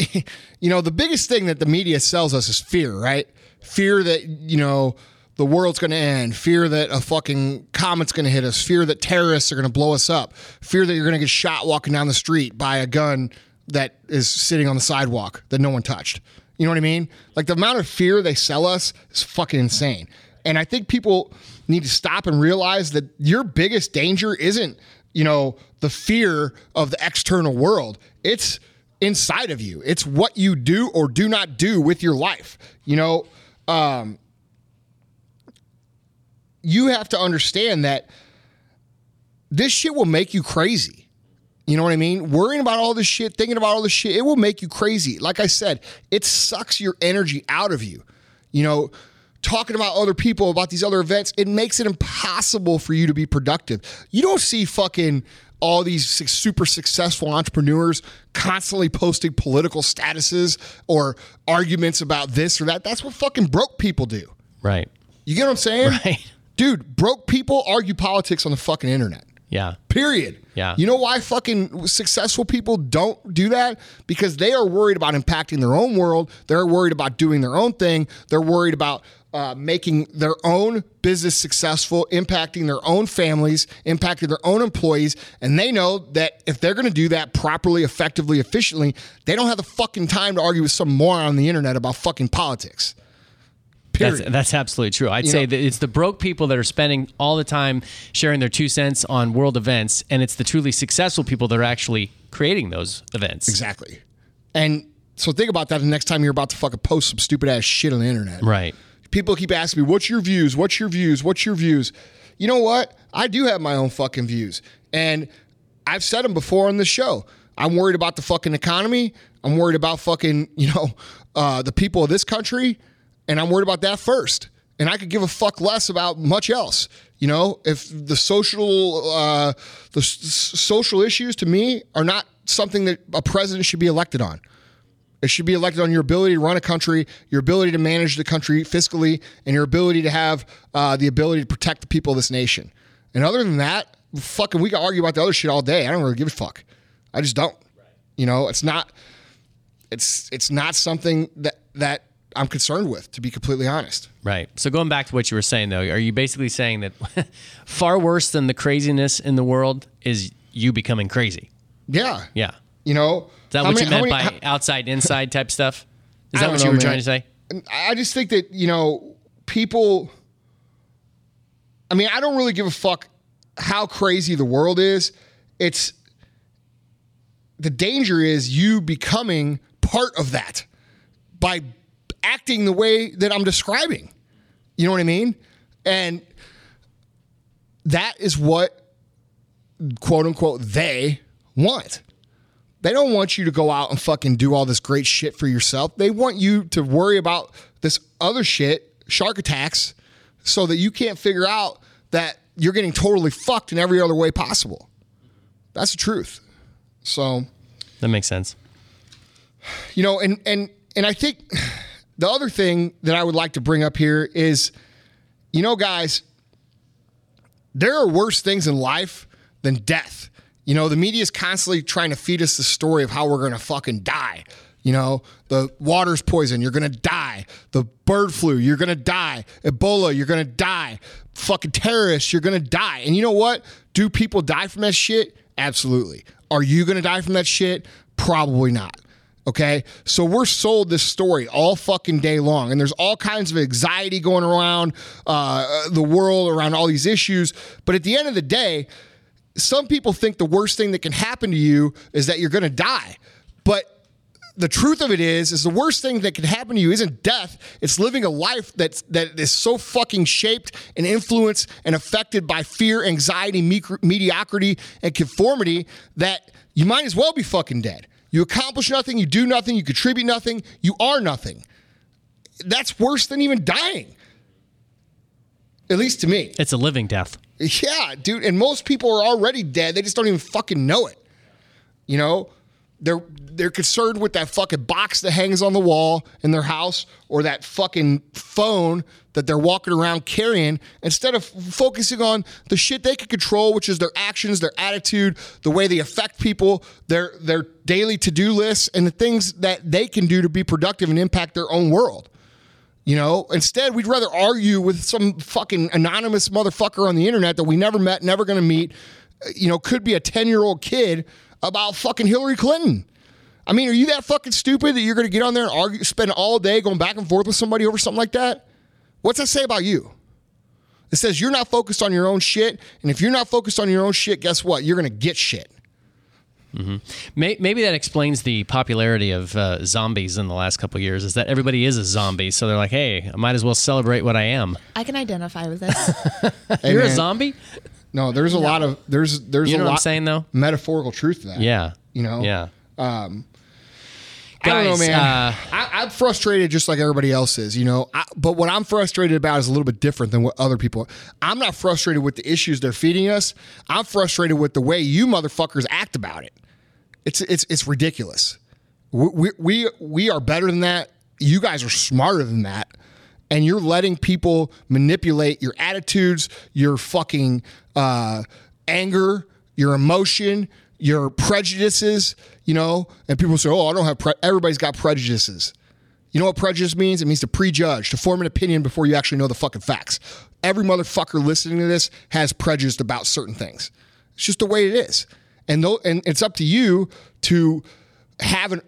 [SPEAKER 2] you know, the biggest thing that the media sells us is fear, right? Fear that, you know, the world's going to end, fear that a fucking comet's going to hit us, fear that terrorists are going to blow us up, fear that you're going to get shot walking down the street by a gun that is sitting on the sidewalk that no one touched. You know what I mean? Like the amount of fear they sell us is fucking insane. And I think people need to stop and realize that your biggest danger isn't, you know, the fear of the external world. It's inside of you. It's what you do or do not do with your life. You know, um, you have to understand that this shit will make you crazy. You know what I mean? Worrying about all this shit, thinking about all this shit, it will make you crazy. Like I said, it sucks your energy out of you. You know, talking about other people, about these other events, it makes it impossible for you to be productive. You don't see fucking all these super successful entrepreneurs constantly posting political statuses or arguments about this or that. That's what fucking broke people do.
[SPEAKER 3] Right.
[SPEAKER 2] You get what I'm saying?
[SPEAKER 3] Right.
[SPEAKER 2] Dude, broke people argue politics on the fucking internet.
[SPEAKER 3] Yeah.
[SPEAKER 2] Period.
[SPEAKER 3] Yeah.
[SPEAKER 2] You know why fucking successful people don't do that? Because they are worried about impacting their own world. They're worried about doing their own thing. They're worried about uh, making their own business successful, impacting their own families, impacting their own employees. And they know that if they're going to do that properly, effectively, efficiently, they don't have the fucking time to argue with some moron on the internet about fucking politics. Period.
[SPEAKER 3] That's, that's absolutely true. I'd
[SPEAKER 2] You
[SPEAKER 3] say
[SPEAKER 2] know-
[SPEAKER 3] that it's the broke people that are spending all the time sharing their two cents on world events, and it's the truly successful people that are actually creating those events.
[SPEAKER 2] exactly. And so think about that the next time you're about to fucking post some stupid ass shit on the internet.
[SPEAKER 3] Right.
[SPEAKER 2] People keep asking me, what's your views? What's your views? What's your views? You know what? I do have my own fucking views. And I've said them before on the show. I'm worried about the fucking economy. I'm worried about fucking, you know, uh, the people of this country. And I'm worried about that first. and I could give a fuck less about much else. You know, if the social uh, the s- social issues to me are not something that a president should be elected on. It should be elected on your ability to run a country, your ability to manage the country fiscally, and your ability to have uh, the ability to protect the people of this nation. And other than that, fucking, we can argue about the other shit all day. I don't really give a fuck. I just don't. You know, it's not. It's it's not something that that I'm concerned with, to be completely honest.
[SPEAKER 3] Right. So going back to what you were saying though, are you basically saying that far worse than the craziness in the world is you becoming crazy?
[SPEAKER 2] Yeah.
[SPEAKER 3] Yeah.
[SPEAKER 2] You know,
[SPEAKER 3] Is that what
[SPEAKER 2] many-
[SPEAKER 3] you meant
[SPEAKER 2] many-
[SPEAKER 3] by outside inside type stuff? Is that what you were
[SPEAKER 2] man.
[SPEAKER 3] trying to say?
[SPEAKER 2] I just think that, you know, people I mean, I don't really give a fuck how crazy the world is. It's the danger is you becoming part of that by acting the way that I'm describing. You know what I mean? And that is what quote unquote they want. They don't want you to go out and fucking do all this great shit for yourself. They want you to worry about this other shit, shark attacks, so that you can't figure out that you're getting totally fucked in every other way possible. That's the truth. So,
[SPEAKER 3] That makes sense.
[SPEAKER 2] you know, and and and I think the other thing that I would like to bring up here is, you know, guys, there are worse things in life than death. You know, the media is constantly trying to feed us the story of how we're going to fucking die. You know, the water's poison, you're going to die. The bird flu, you're going to die. Ebola, you're going to die. Fucking terrorists, you're going to die. And you know what? Do people die from that shit? Absolutely. Are you going to die from that shit? Probably not. Okay. So we're sold this story all fucking day long. And there's all kinds of anxiety going around uh, the world around all these issues. But at the end of the day, some people think the worst thing that can happen to you is that you're going to die. But the truth of it is, is the worst thing that can happen to you isn't death. It's living a life that's that is so fucking shaped and influenced and affected by fear, anxiety, me- mediocrity, and conformity that you might as well be fucking dead. You accomplish nothing, you do nothing, you contribute nothing, you are nothing. That's worse than even dying. At least to me.
[SPEAKER 3] It's a living death.
[SPEAKER 2] Yeah, dude. And most people are already dead. They just don't even fucking know it. You know, they're they're concerned with that fucking box that hangs on the wall in their house or that fucking phone that they're walking around carrying instead of focusing on the shit they can control, which is their actions, their attitude, the way they affect people, their their daily to-do lists and the things that they can do to be productive and impact their own world. You know, instead, we'd rather argue with some fucking anonymous motherfucker on the internet that we never met, never gonna meet, you know, could be a 10 year old kid about fucking Hillary Clinton. I mean, are you that fucking stupid that you're gonna get on there and argue, spend all day going back and forth with somebody over something like that? What's that say about you? It says you're not focused on your own shit. And if you're not focused on your own shit, guess what? You're gonna get shit.
[SPEAKER 3] May- Maybe that explains the popularity of uh, zombies in the last couple of years. Is that everybody is a zombie, so they're like, "Hey, I might as well celebrate what I am."
[SPEAKER 4] I can identify with this.
[SPEAKER 2] Hey,
[SPEAKER 3] You're a zombie.
[SPEAKER 2] No, there's a lot of there's there's
[SPEAKER 3] You
[SPEAKER 2] a
[SPEAKER 3] know
[SPEAKER 2] lot
[SPEAKER 3] what I'm saying, though?
[SPEAKER 2] metaphorical truth to that.
[SPEAKER 3] Yeah.
[SPEAKER 2] You know?
[SPEAKER 3] Yeah.
[SPEAKER 2] I don't know,
[SPEAKER 3] Guys,
[SPEAKER 2] man.
[SPEAKER 3] uh,
[SPEAKER 2] I, I'm frustrated just like everybody else is, you know. I, but what I'm frustrated about is a little bit different than what other people. I'm not frustrated with the issues they're feeding us. I'm frustrated with the way you motherfuckers act about it. It's it's it's ridiculous. We we we, we are better than that. You guys are smarter than that. And you're letting people manipulate your attitudes, your fucking uh, anger, your emotion, your prejudices, you know, and people say, "Oh, I don't have." Pre-. Everybody's got prejudices. You know what prejudice means? It means to prejudge, to form an opinion before you actually know the fucking facts. Every motherfucker listening to this has prejudice about certain things. It's just the way it is, and and it's up to you to have an,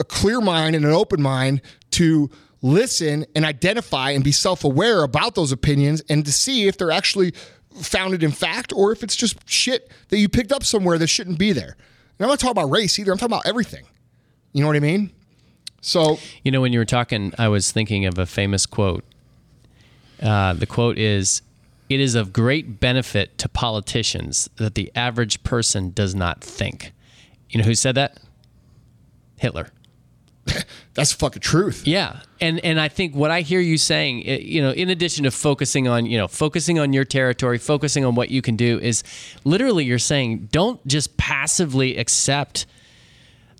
[SPEAKER 2] a clear mind and an open mind to listen and identify and be self-aware about those opinions and to see if they're actually founded in fact or if it's just shit that you picked up somewhere that shouldn't be there. And I'm not talking about race either. I'm talking about everything. You know what I mean? So
[SPEAKER 3] You know, when you were talking, I was thinking of a famous quote. Uh, the quote is It is of great benefit to politicians that the average person does not think. You know who said that? Hitler.
[SPEAKER 2] That's fucking truth.
[SPEAKER 3] Yeah, and and I think what I hear you saying, eh, you know, in addition to focusing on, you know, focusing on your territory, focusing on what you can do, is literally you're saying don't just passively accept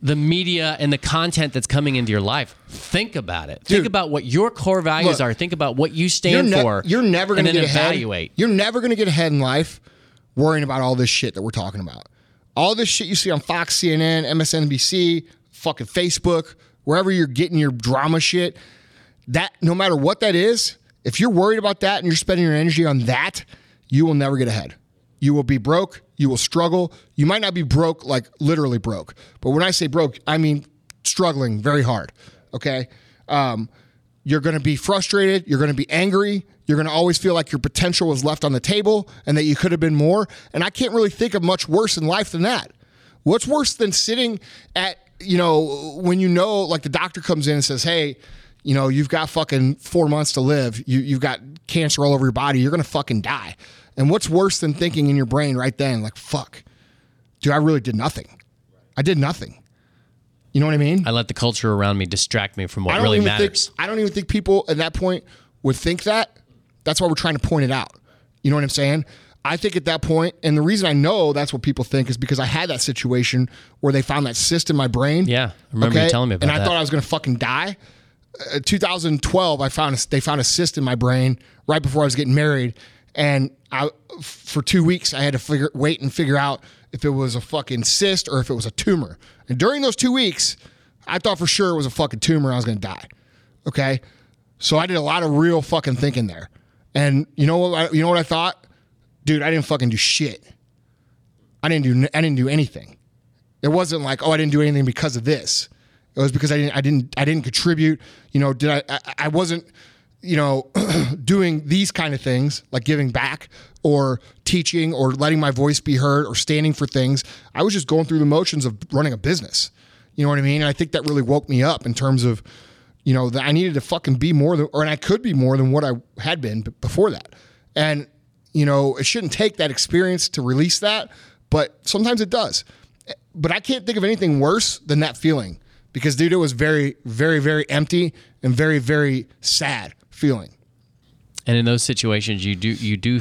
[SPEAKER 3] the media and the content that's coming into your life. Think about it. Think about what your core values
[SPEAKER 2] look,
[SPEAKER 3] are. Think about what you stand
[SPEAKER 2] ne-
[SPEAKER 3] for.
[SPEAKER 2] You're never going to get
[SPEAKER 3] then
[SPEAKER 2] ahead.
[SPEAKER 3] evaluate.
[SPEAKER 2] You're never going to get ahead in life worrying about all this shit that we're talking about. All this shit you see on Fox, CNN, MSNBC, fucking Facebook, wherever you're getting your drama shit. That no matter what that is, if you're worried about that and you're spending your energy on that, you will never get ahead. You will be broke. You will struggle. You might not be broke, like literally broke. But when I say broke, I mean struggling very hard. Okay. Um, you're going to be frustrated. You're going to be angry. You're going to always feel like your potential was left on the table and that you could have been more. And I can't really think of much worse in life than that. What's worse than sitting at, you know, when you know, like the doctor comes in and says, hey, you know, you've got fucking four months to live. You, you've got cancer all over your body. You're going to fucking die. And what's worse than thinking in your brain right then, like, fuck, dude, I really did nothing. I did nothing. You know what I mean?
[SPEAKER 3] I let the culture around me distract me from what
[SPEAKER 2] I
[SPEAKER 3] really matters.
[SPEAKER 2] Think, I don't even think people at that point would think that. That's why we're trying to point it out. You know what I'm saying? I think at that point, and the reason I know that's what people think is because I had that situation where they found that cyst in my brain.
[SPEAKER 3] Yeah, I remember you telling me about that?
[SPEAKER 2] And I thought I was going to fucking die. Uh, 2012, I found a, they found a cyst in my brain right before I was getting married, and I for two weeks I had to figure wait and figure out if it was a fucking cyst or if it was a tumor. And during those two weeks, I thought for sure it was a fucking tumor. I was going to die. Okay, so I did a lot of real fucking thinking there. And you know what? I, you know what I thought, dude? I didn't fucking do shit. I didn't do. I didn't do anything. It wasn't like, oh, I didn't do anything because of this. It was because I didn't. I didn't. I didn't contribute. You know, did I? I, I wasn't. You know, doing these kind of things like giving back or teaching or letting my voice be heard or standing for things. I was just going through the motions of running a business. You know what I mean? And I think that really woke me up in terms of, you know, that I needed to fucking be more than, or and I could be more than what I had been before that. And you know, it shouldn't take that experience to release that, but sometimes it does. But I can't think of anything worse than that feeling because, dude, it was very, very, very empty and very, very sad feeling.
[SPEAKER 3] And in those situations, you do you do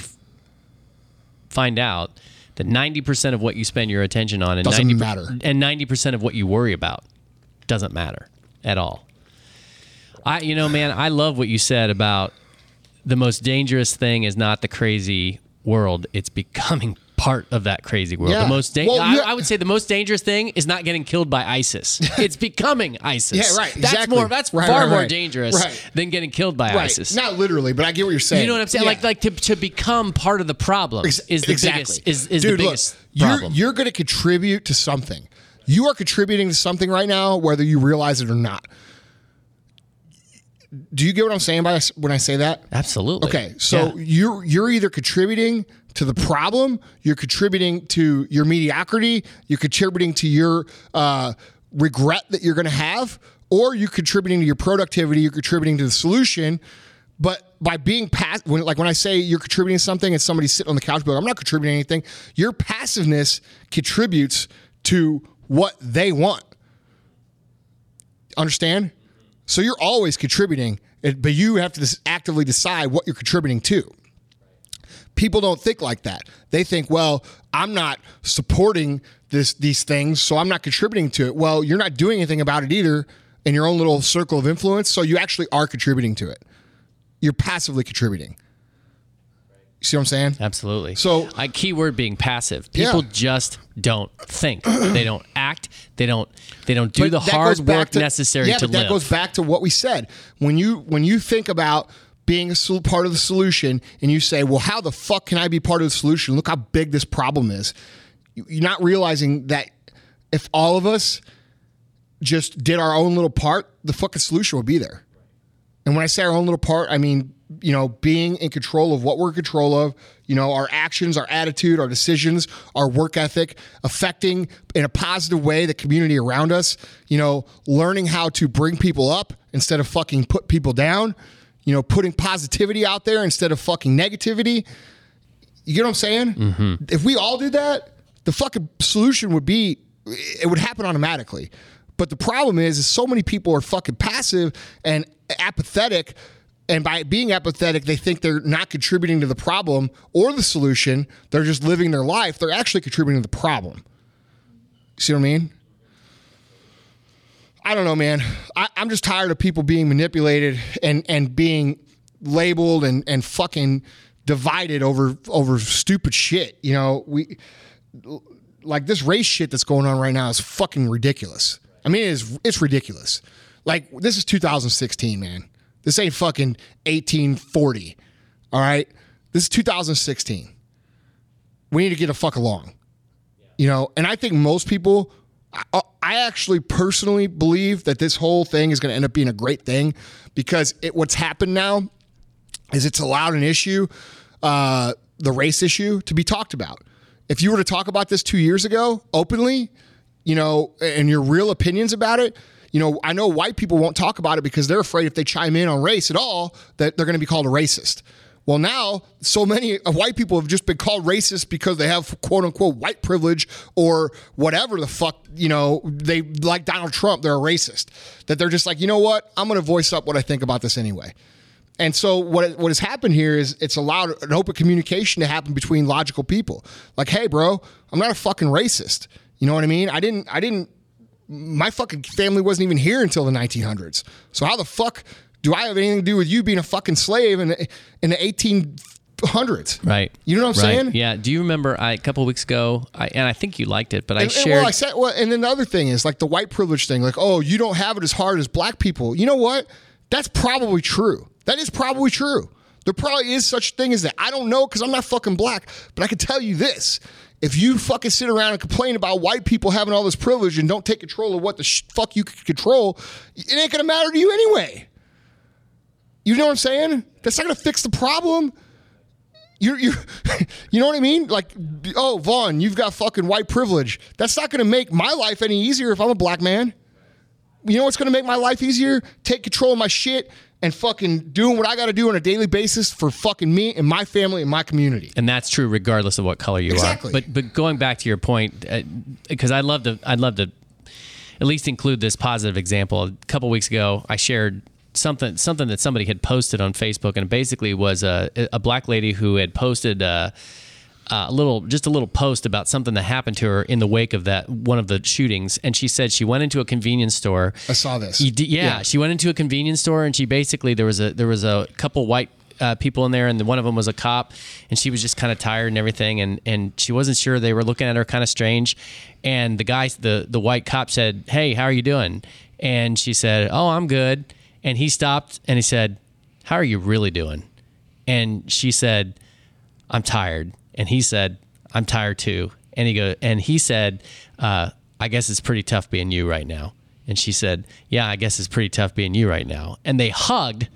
[SPEAKER 3] find out that ninety percent of what you spend your attention on and
[SPEAKER 2] Doesn't
[SPEAKER 3] 90
[SPEAKER 2] matter.
[SPEAKER 3] and ninety percent of what you worry about doesn't matter at all. I, you know, man, I love what you said about the most dangerous thing is not the crazy world; it's becoming part of that crazy world.
[SPEAKER 2] Yeah.
[SPEAKER 3] The most, da-
[SPEAKER 2] Well,
[SPEAKER 3] I. I would say, the most dangerous thing is not getting killed by ISIS. It's becoming ISIS.
[SPEAKER 2] Yeah, right,
[SPEAKER 3] That's
[SPEAKER 2] exactly.
[SPEAKER 3] more. That's
[SPEAKER 2] Right,
[SPEAKER 3] far
[SPEAKER 2] right,
[SPEAKER 3] more
[SPEAKER 2] right.
[SPEAKER 3] dangerous than getting killed by
[SPEAKER 2] Right.
[SPEAKER 3] ISIS.
[SPEAKER 2] Not literally, but I get what you're saying.
[SPEAKER 3] You know what I'm saying?
[SPEAKER 2] Yeah.
[SPEAKER 3] Like like to, to become part of the problem is the
[SPEAKER 2] exactly.
[SPEAKER 3] biggest is, is
[SPEAKER 2] Dude,
[SPEAKER 3] the
[SPEAKER 2] look,
[SPEAKER 3] biggest
[SPEAKER 2] you're. You're going to contribute to something. You are contributing to something right now, whether you realize it or not. Do you get what I'm saying by when I say that?
[SPEAKER 3] Absolutely.
[SPEAKER 2] Okay, so
[SPEAKER 3] Yeah.
[SPEAKER 2] you're you're either contributing to the problem, you're contributing to your mediocrity, you're contributing to your uh, regret that you're going to have, or you're contributing to your productivity, you're contributing to the solution. But by being pass, when, like when I say you're contributing something and somebody's sitting on the couch, but I'm not contributing anything. Your passiveness contributes to what they want. Understand? So you're always contributing, eh, but you have to actively decide what you're contributing to. People don't think like that. They think, well, I'm not supporting this these things, so I'm not contributing to it. Well, you're not doing anything about it either in your own little circle of influence, so you actually are contributing to it. You're passively contributing. You see what I'm saying?
[SPEAKER 3] Absolutely.
[SPEAKER 2] So-
[SPEAKER 3] a key word being passive. People
[SPEAKER 2] Yeah.
[SPEAKER 3] just don't think. they don't act. They don't. They don't do the hard work
[SPEAKER 2] to-
[SPEAKER 3] necessary
[SPEAKER 2] yeah,
[SPEAKER 3] to
[SPEAKER 2] but that goes back to what we said. When you when you think about being a sol- part of the solution, and you say, "Well, how the fuck can I be part of the solution? Look how big this problem is." You- You're not realizing that if all of us just did our own little part, the fucking solution would be there. And when I say our own little part, I mean, you know, being in control of what we're in control of, you know, our actions, our attitude, our decisions, our work ethic, affecting in a positive way the community around us, you know, learning how to bring people up instead of fucking put people down, you know, putting positivity out there instead of fucking negativity. You get what I'm saying? Mm-hmm. If we all did that, the fucking solution would be, it would happen automatically. But the problem is, is so many people are fucking passive and apathetic. And by being apathetic, they think they're not contributing to the problem or the solution. They're just living their life. They're actually contributing to the problem. See what I mean? I don't know, man. I, I'm just tired of people being manipulated and and being labeled and and fucking divided over over stupid shit. You know, we like this race shit that's going on right now is fucking ridiculous. I mean, it's it's ridiculous. Like this is 2016, man. This ain't fucking 1840. All right, this is 2016. We need to get a fuck along. You know, and I think most people. I, I actually personally believe that this whole thing is going to end up being a great thing because it, what's happened now is it's allowed an issue, uh, the race issue, to be talked about. If you were to talk about this two years ago openly, you know, and your real opinions about it, you know, I know white people won't talk about it because they're afraid if they chime in on race at all, that they're going to be called a racist. Well, now so many uh, white people have just been called racist because they have quote unquote white privilege or whatever the fuck, you know, they like Donald Trump, they're a racist. That they're just like, you know what? I'm going to voice up what I think about this anyway. And so what what has happened here is it's allowed an open communication to happen between logical people. Like, hey, bro, I'm not a fucking racist. You know what I mean? I didn't I didn't my fucking family wasn't even here until the 1900s. So how the fuck do I have anything to do with you being a fucking slave in the, in the 1800s?
[SPEAKER 3] Right.
[SPEAKER 2] You know what I'm
[SPEAKER 3] Right.
[SPEAKER 2] saying?
[SPEAKER 3] Yeah. Do you remember I, a couple weeks ago, I, and I think you liked it, but I
[SPEAKER 2] And, and,
[SPEAKER 3] shared.
[SPEAKER 2] well, I said, well, and then the other thing is like the white privilege thing, like, oh, you don't have it as hard as black people. You know what? That's probably true. That is probably true. There probably is such a thing as that. I don't know because I'm not fucking black, but I can tell you this. If you fucking sit around and complain about white people having all this privilege and don't take control of what the sh- fuck you can control, it ain't gonna matter to you anyway. You know what I'm saying? That's not gonna fix the problem. You're, you you know what I mean? Like, oh, Vaughn, you've got fucking white privilege. That's not to make my life any easier if I'm a black man. You know what's to make my life easier? Take control of my shit and fucking doing what I got to do on a daily basis for fucking me and my family and my community.
[SPEAKER 3] and that's true regardless of what color you
[SPEAKER 2] Exactly.
[SPEAKER 3] are. But but going back to your point, because I'd love to, I'd love to at least include this positive example. A couple weeks ago, I shared something something that somebody had posted on Facebook, and it basically was a a black lady who had posted. Uh, a little, just a little post about something that happened to her in the wake of that one of the shootings, and she said she went into a convenience store.
[SPEAKER 2] I saw this.
[SPEAKER 3] Yeah,
[SPEAKER 2] Yeah.
[SPEAKER 3] she went into a convenience store and she basically there was a there was a couple white uh, people in there and one of them was a cop and she was just kind of tired and everything and and she wasn't sure they were looking at her kind of strange and the guy the the white cop said hey how are you doing and she said oh I'm good and he stopped and he said how are you really doing and she said I'm tired. And he said, I'm tired too. And he go, and he said, uh, I guess it's pretty tough being you right now. And she said, Yeah, I guess it's pretty tough being you right now. And they hugged,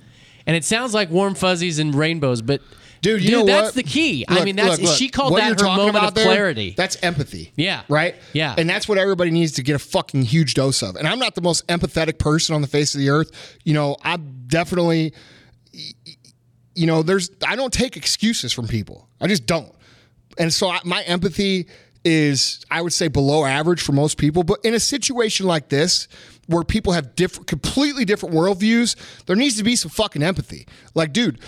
[SPEAKER 3] and it sounds like warm fuzzies and rainbows, but
[SPEAKER 2] Dude, you know
[SPEAKER 3] that's
[SPEAKER 2] what?
[SPEAKER 3] the key. I mean, that's
[SPEAKER 2] look, look.
[SPEAKER 3] she called
[SPEAKER 2] What
[SPEAKER 3] that her moment
[SPEAKER 2] about
[SPEAKER 3] of
[SPEAKER 2] there,
[SPEAKER 3] clarity.
[SPEAKER 2] That's empathy.
[SPEAKER 3] Yeah.
[SPEAKER 2] Right?
[SPEAKER 3] Yeah.
[SPEAKER 2] And that's what everybody needs to get a fucking huge dose of. And I'm not the most empathetic person on the face of the earth. You know, I'm definitely you know, there's I don't take excuses from people. I just don't. And so I, my empathy is I would say below average for most people, but in a situation like this where people have different completely different worldviews, there needs to be some fucking empathy. Like, dude,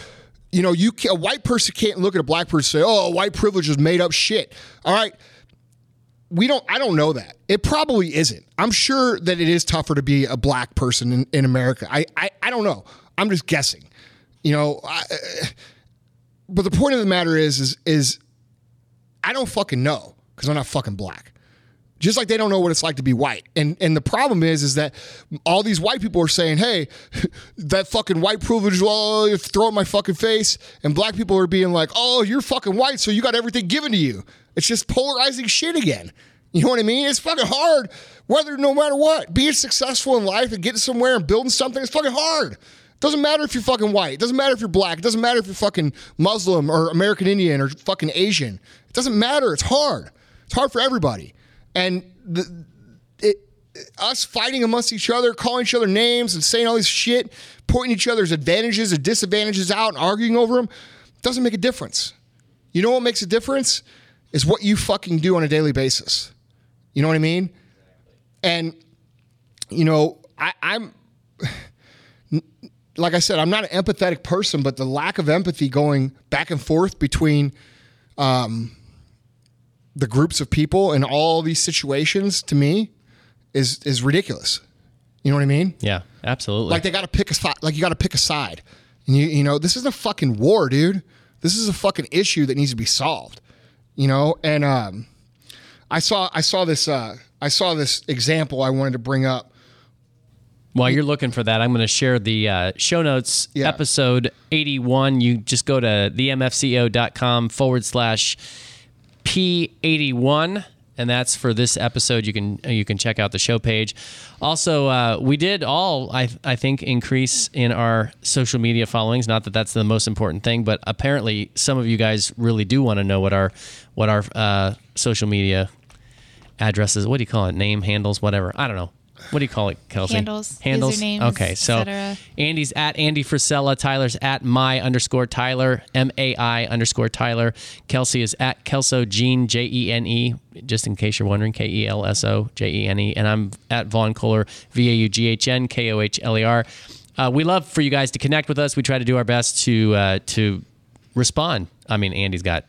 [SPEAKER 2] you know, you a white person can't look at a black person and say, "Oh, white privilege is made up shit." All right, we don't i don't know that. It probably isn't. I'm sure that it is tougher to be a black person in, in america. I, I i don't know. I'm just guessing. You know I, uh, but the point of the matter is is is i don't fucking know because i'm not fucking black. Just like they don't know what it's like to be white. And and the problem is is that all these white people are saying hey that fucking white privilege you throw in my fucking face. And black people are being like oh you're fucking white so you got everything given to you. It's just polarizing shit again. You know what i mean? It's fucking hard. Whether no matter what being successful in life and getting somewhere and building something it's fucking hard. It doesn't matter if you're fucking white. It doesn't matter if you're black. It doesn't matter if you're fucking Muslim or American Indian or fucking Asian. It doesn't matter. It's hard. It's hard for everybody. And the, it, us fighting amongst each other, calling each other names and saying all this shit, pointing each other's advantages and disadvantages out and arguing over them doesn't make a difference. You know what makes a difference? Is what you fucking do on a daily basis. You know what I mean? And you know, I, I'm like I said, I'm not an empathetic person, but the lack of empathy going back and forth between um, the groups of people in all these situations to me is is ridiculous. You know what I mean?
[SPEAKER 3] Yeah, absolutely.
[SPEAKER 2] Like they got to pick a side. Like you got to pick a side. And you you know this isn't a fucking war, dude. This is a fucking issue that needs to be solved. You know, and um, I saw I saw this uh, I saw this example I wanted to bring up.
[SPEAKER 3] While you're looking for that, I'm going to share the uh, show notes,
[SPEAKER 2] Yeah.
[SPEAKER 3] episode 81. You just go to themfceo.com forward slash P81, and that's for this episode. You can you can check out the show page. Also, uh, we did all I I think increase in our social media followings. Not that that's the most important thing, but apparently some of you guys really do want to know what our what our uh, social media addresses. What do you call it? Name, handles, whatever. I don't know. What do you call it, Kelsey?
[SPEAKER 4] Handles,
[SPEAKER 3] Handles.
[SPEAKER 4] usernames,
[SPEAKER 3] Okay, so. Andy's at Andy Frisella. Tyler's at my underscore Tyler. M A I underscore Tyler. Kelsey is at Kelso Gene J E N E. Just in case you're wondering, K E L S O J E N E. And I'm at Vaughn Kohler V A U G H N K O H L E R. Uh, we love for you guys to connect with us. We try to do our best to uh, to respond. I mean, Andy's got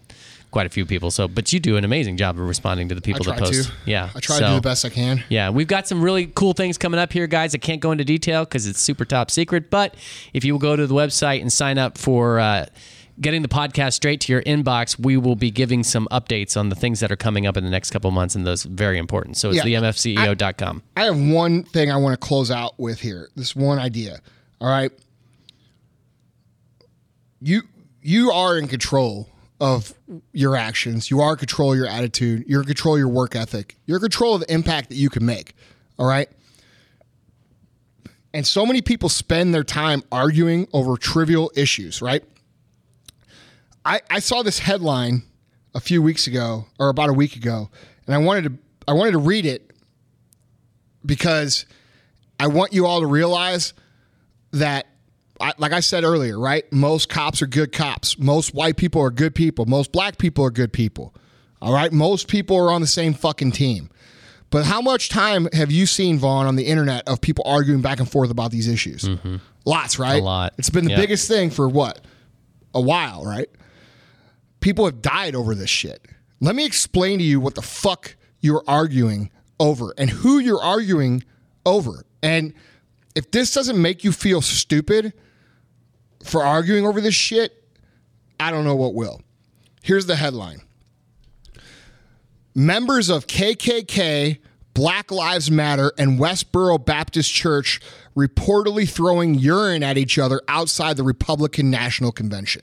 [SPEAKER 3] quite a few people, so but you do an amazing job of responding to the
[SPEAKER 2] I
[SPEAKER 3] people that post.
[SPEAKER 2] to.
[SPEAKER 3] Yeah,
[SPEAKER 2] I try to do
[SPEAKER 3] so-
[SPEAKER 2] the best I can.
[SPEAKER 3] yeah, we've got some really cool things coming up here, guys. I can't go into detail because it's super top secret. But if you will go to the website and sign up for uh, getting the podcast straight to your inbox, we will be giving some updates on the things that are coming up in the next couple months, and those are very important. So it's
[SPEAKER 2] Yeah.
[SPEAKER 3] themfceo.com.
[SPEAKER 2] I have one thing I want to close out with here. This one idea. All right. You you are in control of your actions. You are control your attitude. You're control your work ethic. You're control of the impact that you can make. All right. And so many people spend their time arguing over trivial issues, right? I, I saw this headline a few weeks ago or about a week ago, and I wanted to I wanted to read it because I want you all to realize that, I, like I said earlier, right? Most cops are good cops. Most white people are good people. Most black people are good people. All right. Most people are on the same fucking team. But how much time have you seen, Vaughn, on the internet of people arguing back and forth about these issues? Mm-hmm. Lots, right?
[SPEAKER 3] A lot.
[SPEAKER 2] It's been the
[SPEAKER 3] Yeah.
[SPEAKER 2] biggest thing for what? A while, right? People have died over this shit. Let me explain to you what the fuck you're arguing over and who you're arguing over. And if this doesn't make you feel stupid for arguing over this shit, I don't know what will. Here's the headline Members of KKK, Black Lives Matter, and Westboro Baptist Church reportedly throwing urine at each other outside the Republican National Convention.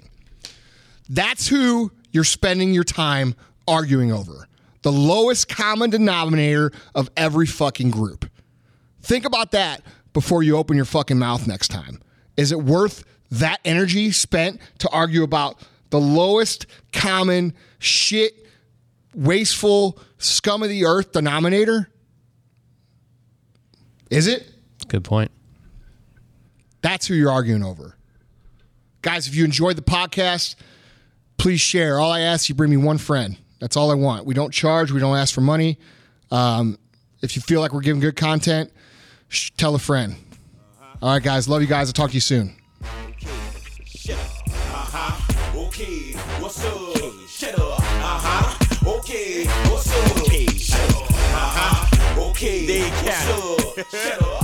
[SPEAKER 2] That's who you're spending your time arguing over. The lowest common denominator of every fucking group. Think about that before you open your fucking mouth next time. Is it worth that energy spent to argue about the lowest common shit, wasteful, scum of the earth denominator? Is it?
[SPEAKER 3] Good point.
[SPEAKER 2] That's who you're arguing over. Guys, if you enjoyed the podcast, please share. All I ask you bring me one friend. That's all I want. We don't charge, we don't ask for money. Um, if you feel like we're giving good content, sh- tell a friend. All right, guys. Love you guys. I'll talk to you soon.
[SPEAKER 1] Shut up. Uh-huh. Okay. What's up? Shut up. Uh-huh. Okay. What's up? Okay. Shut up. Uh-huh. Okay. They What's up? Shut up.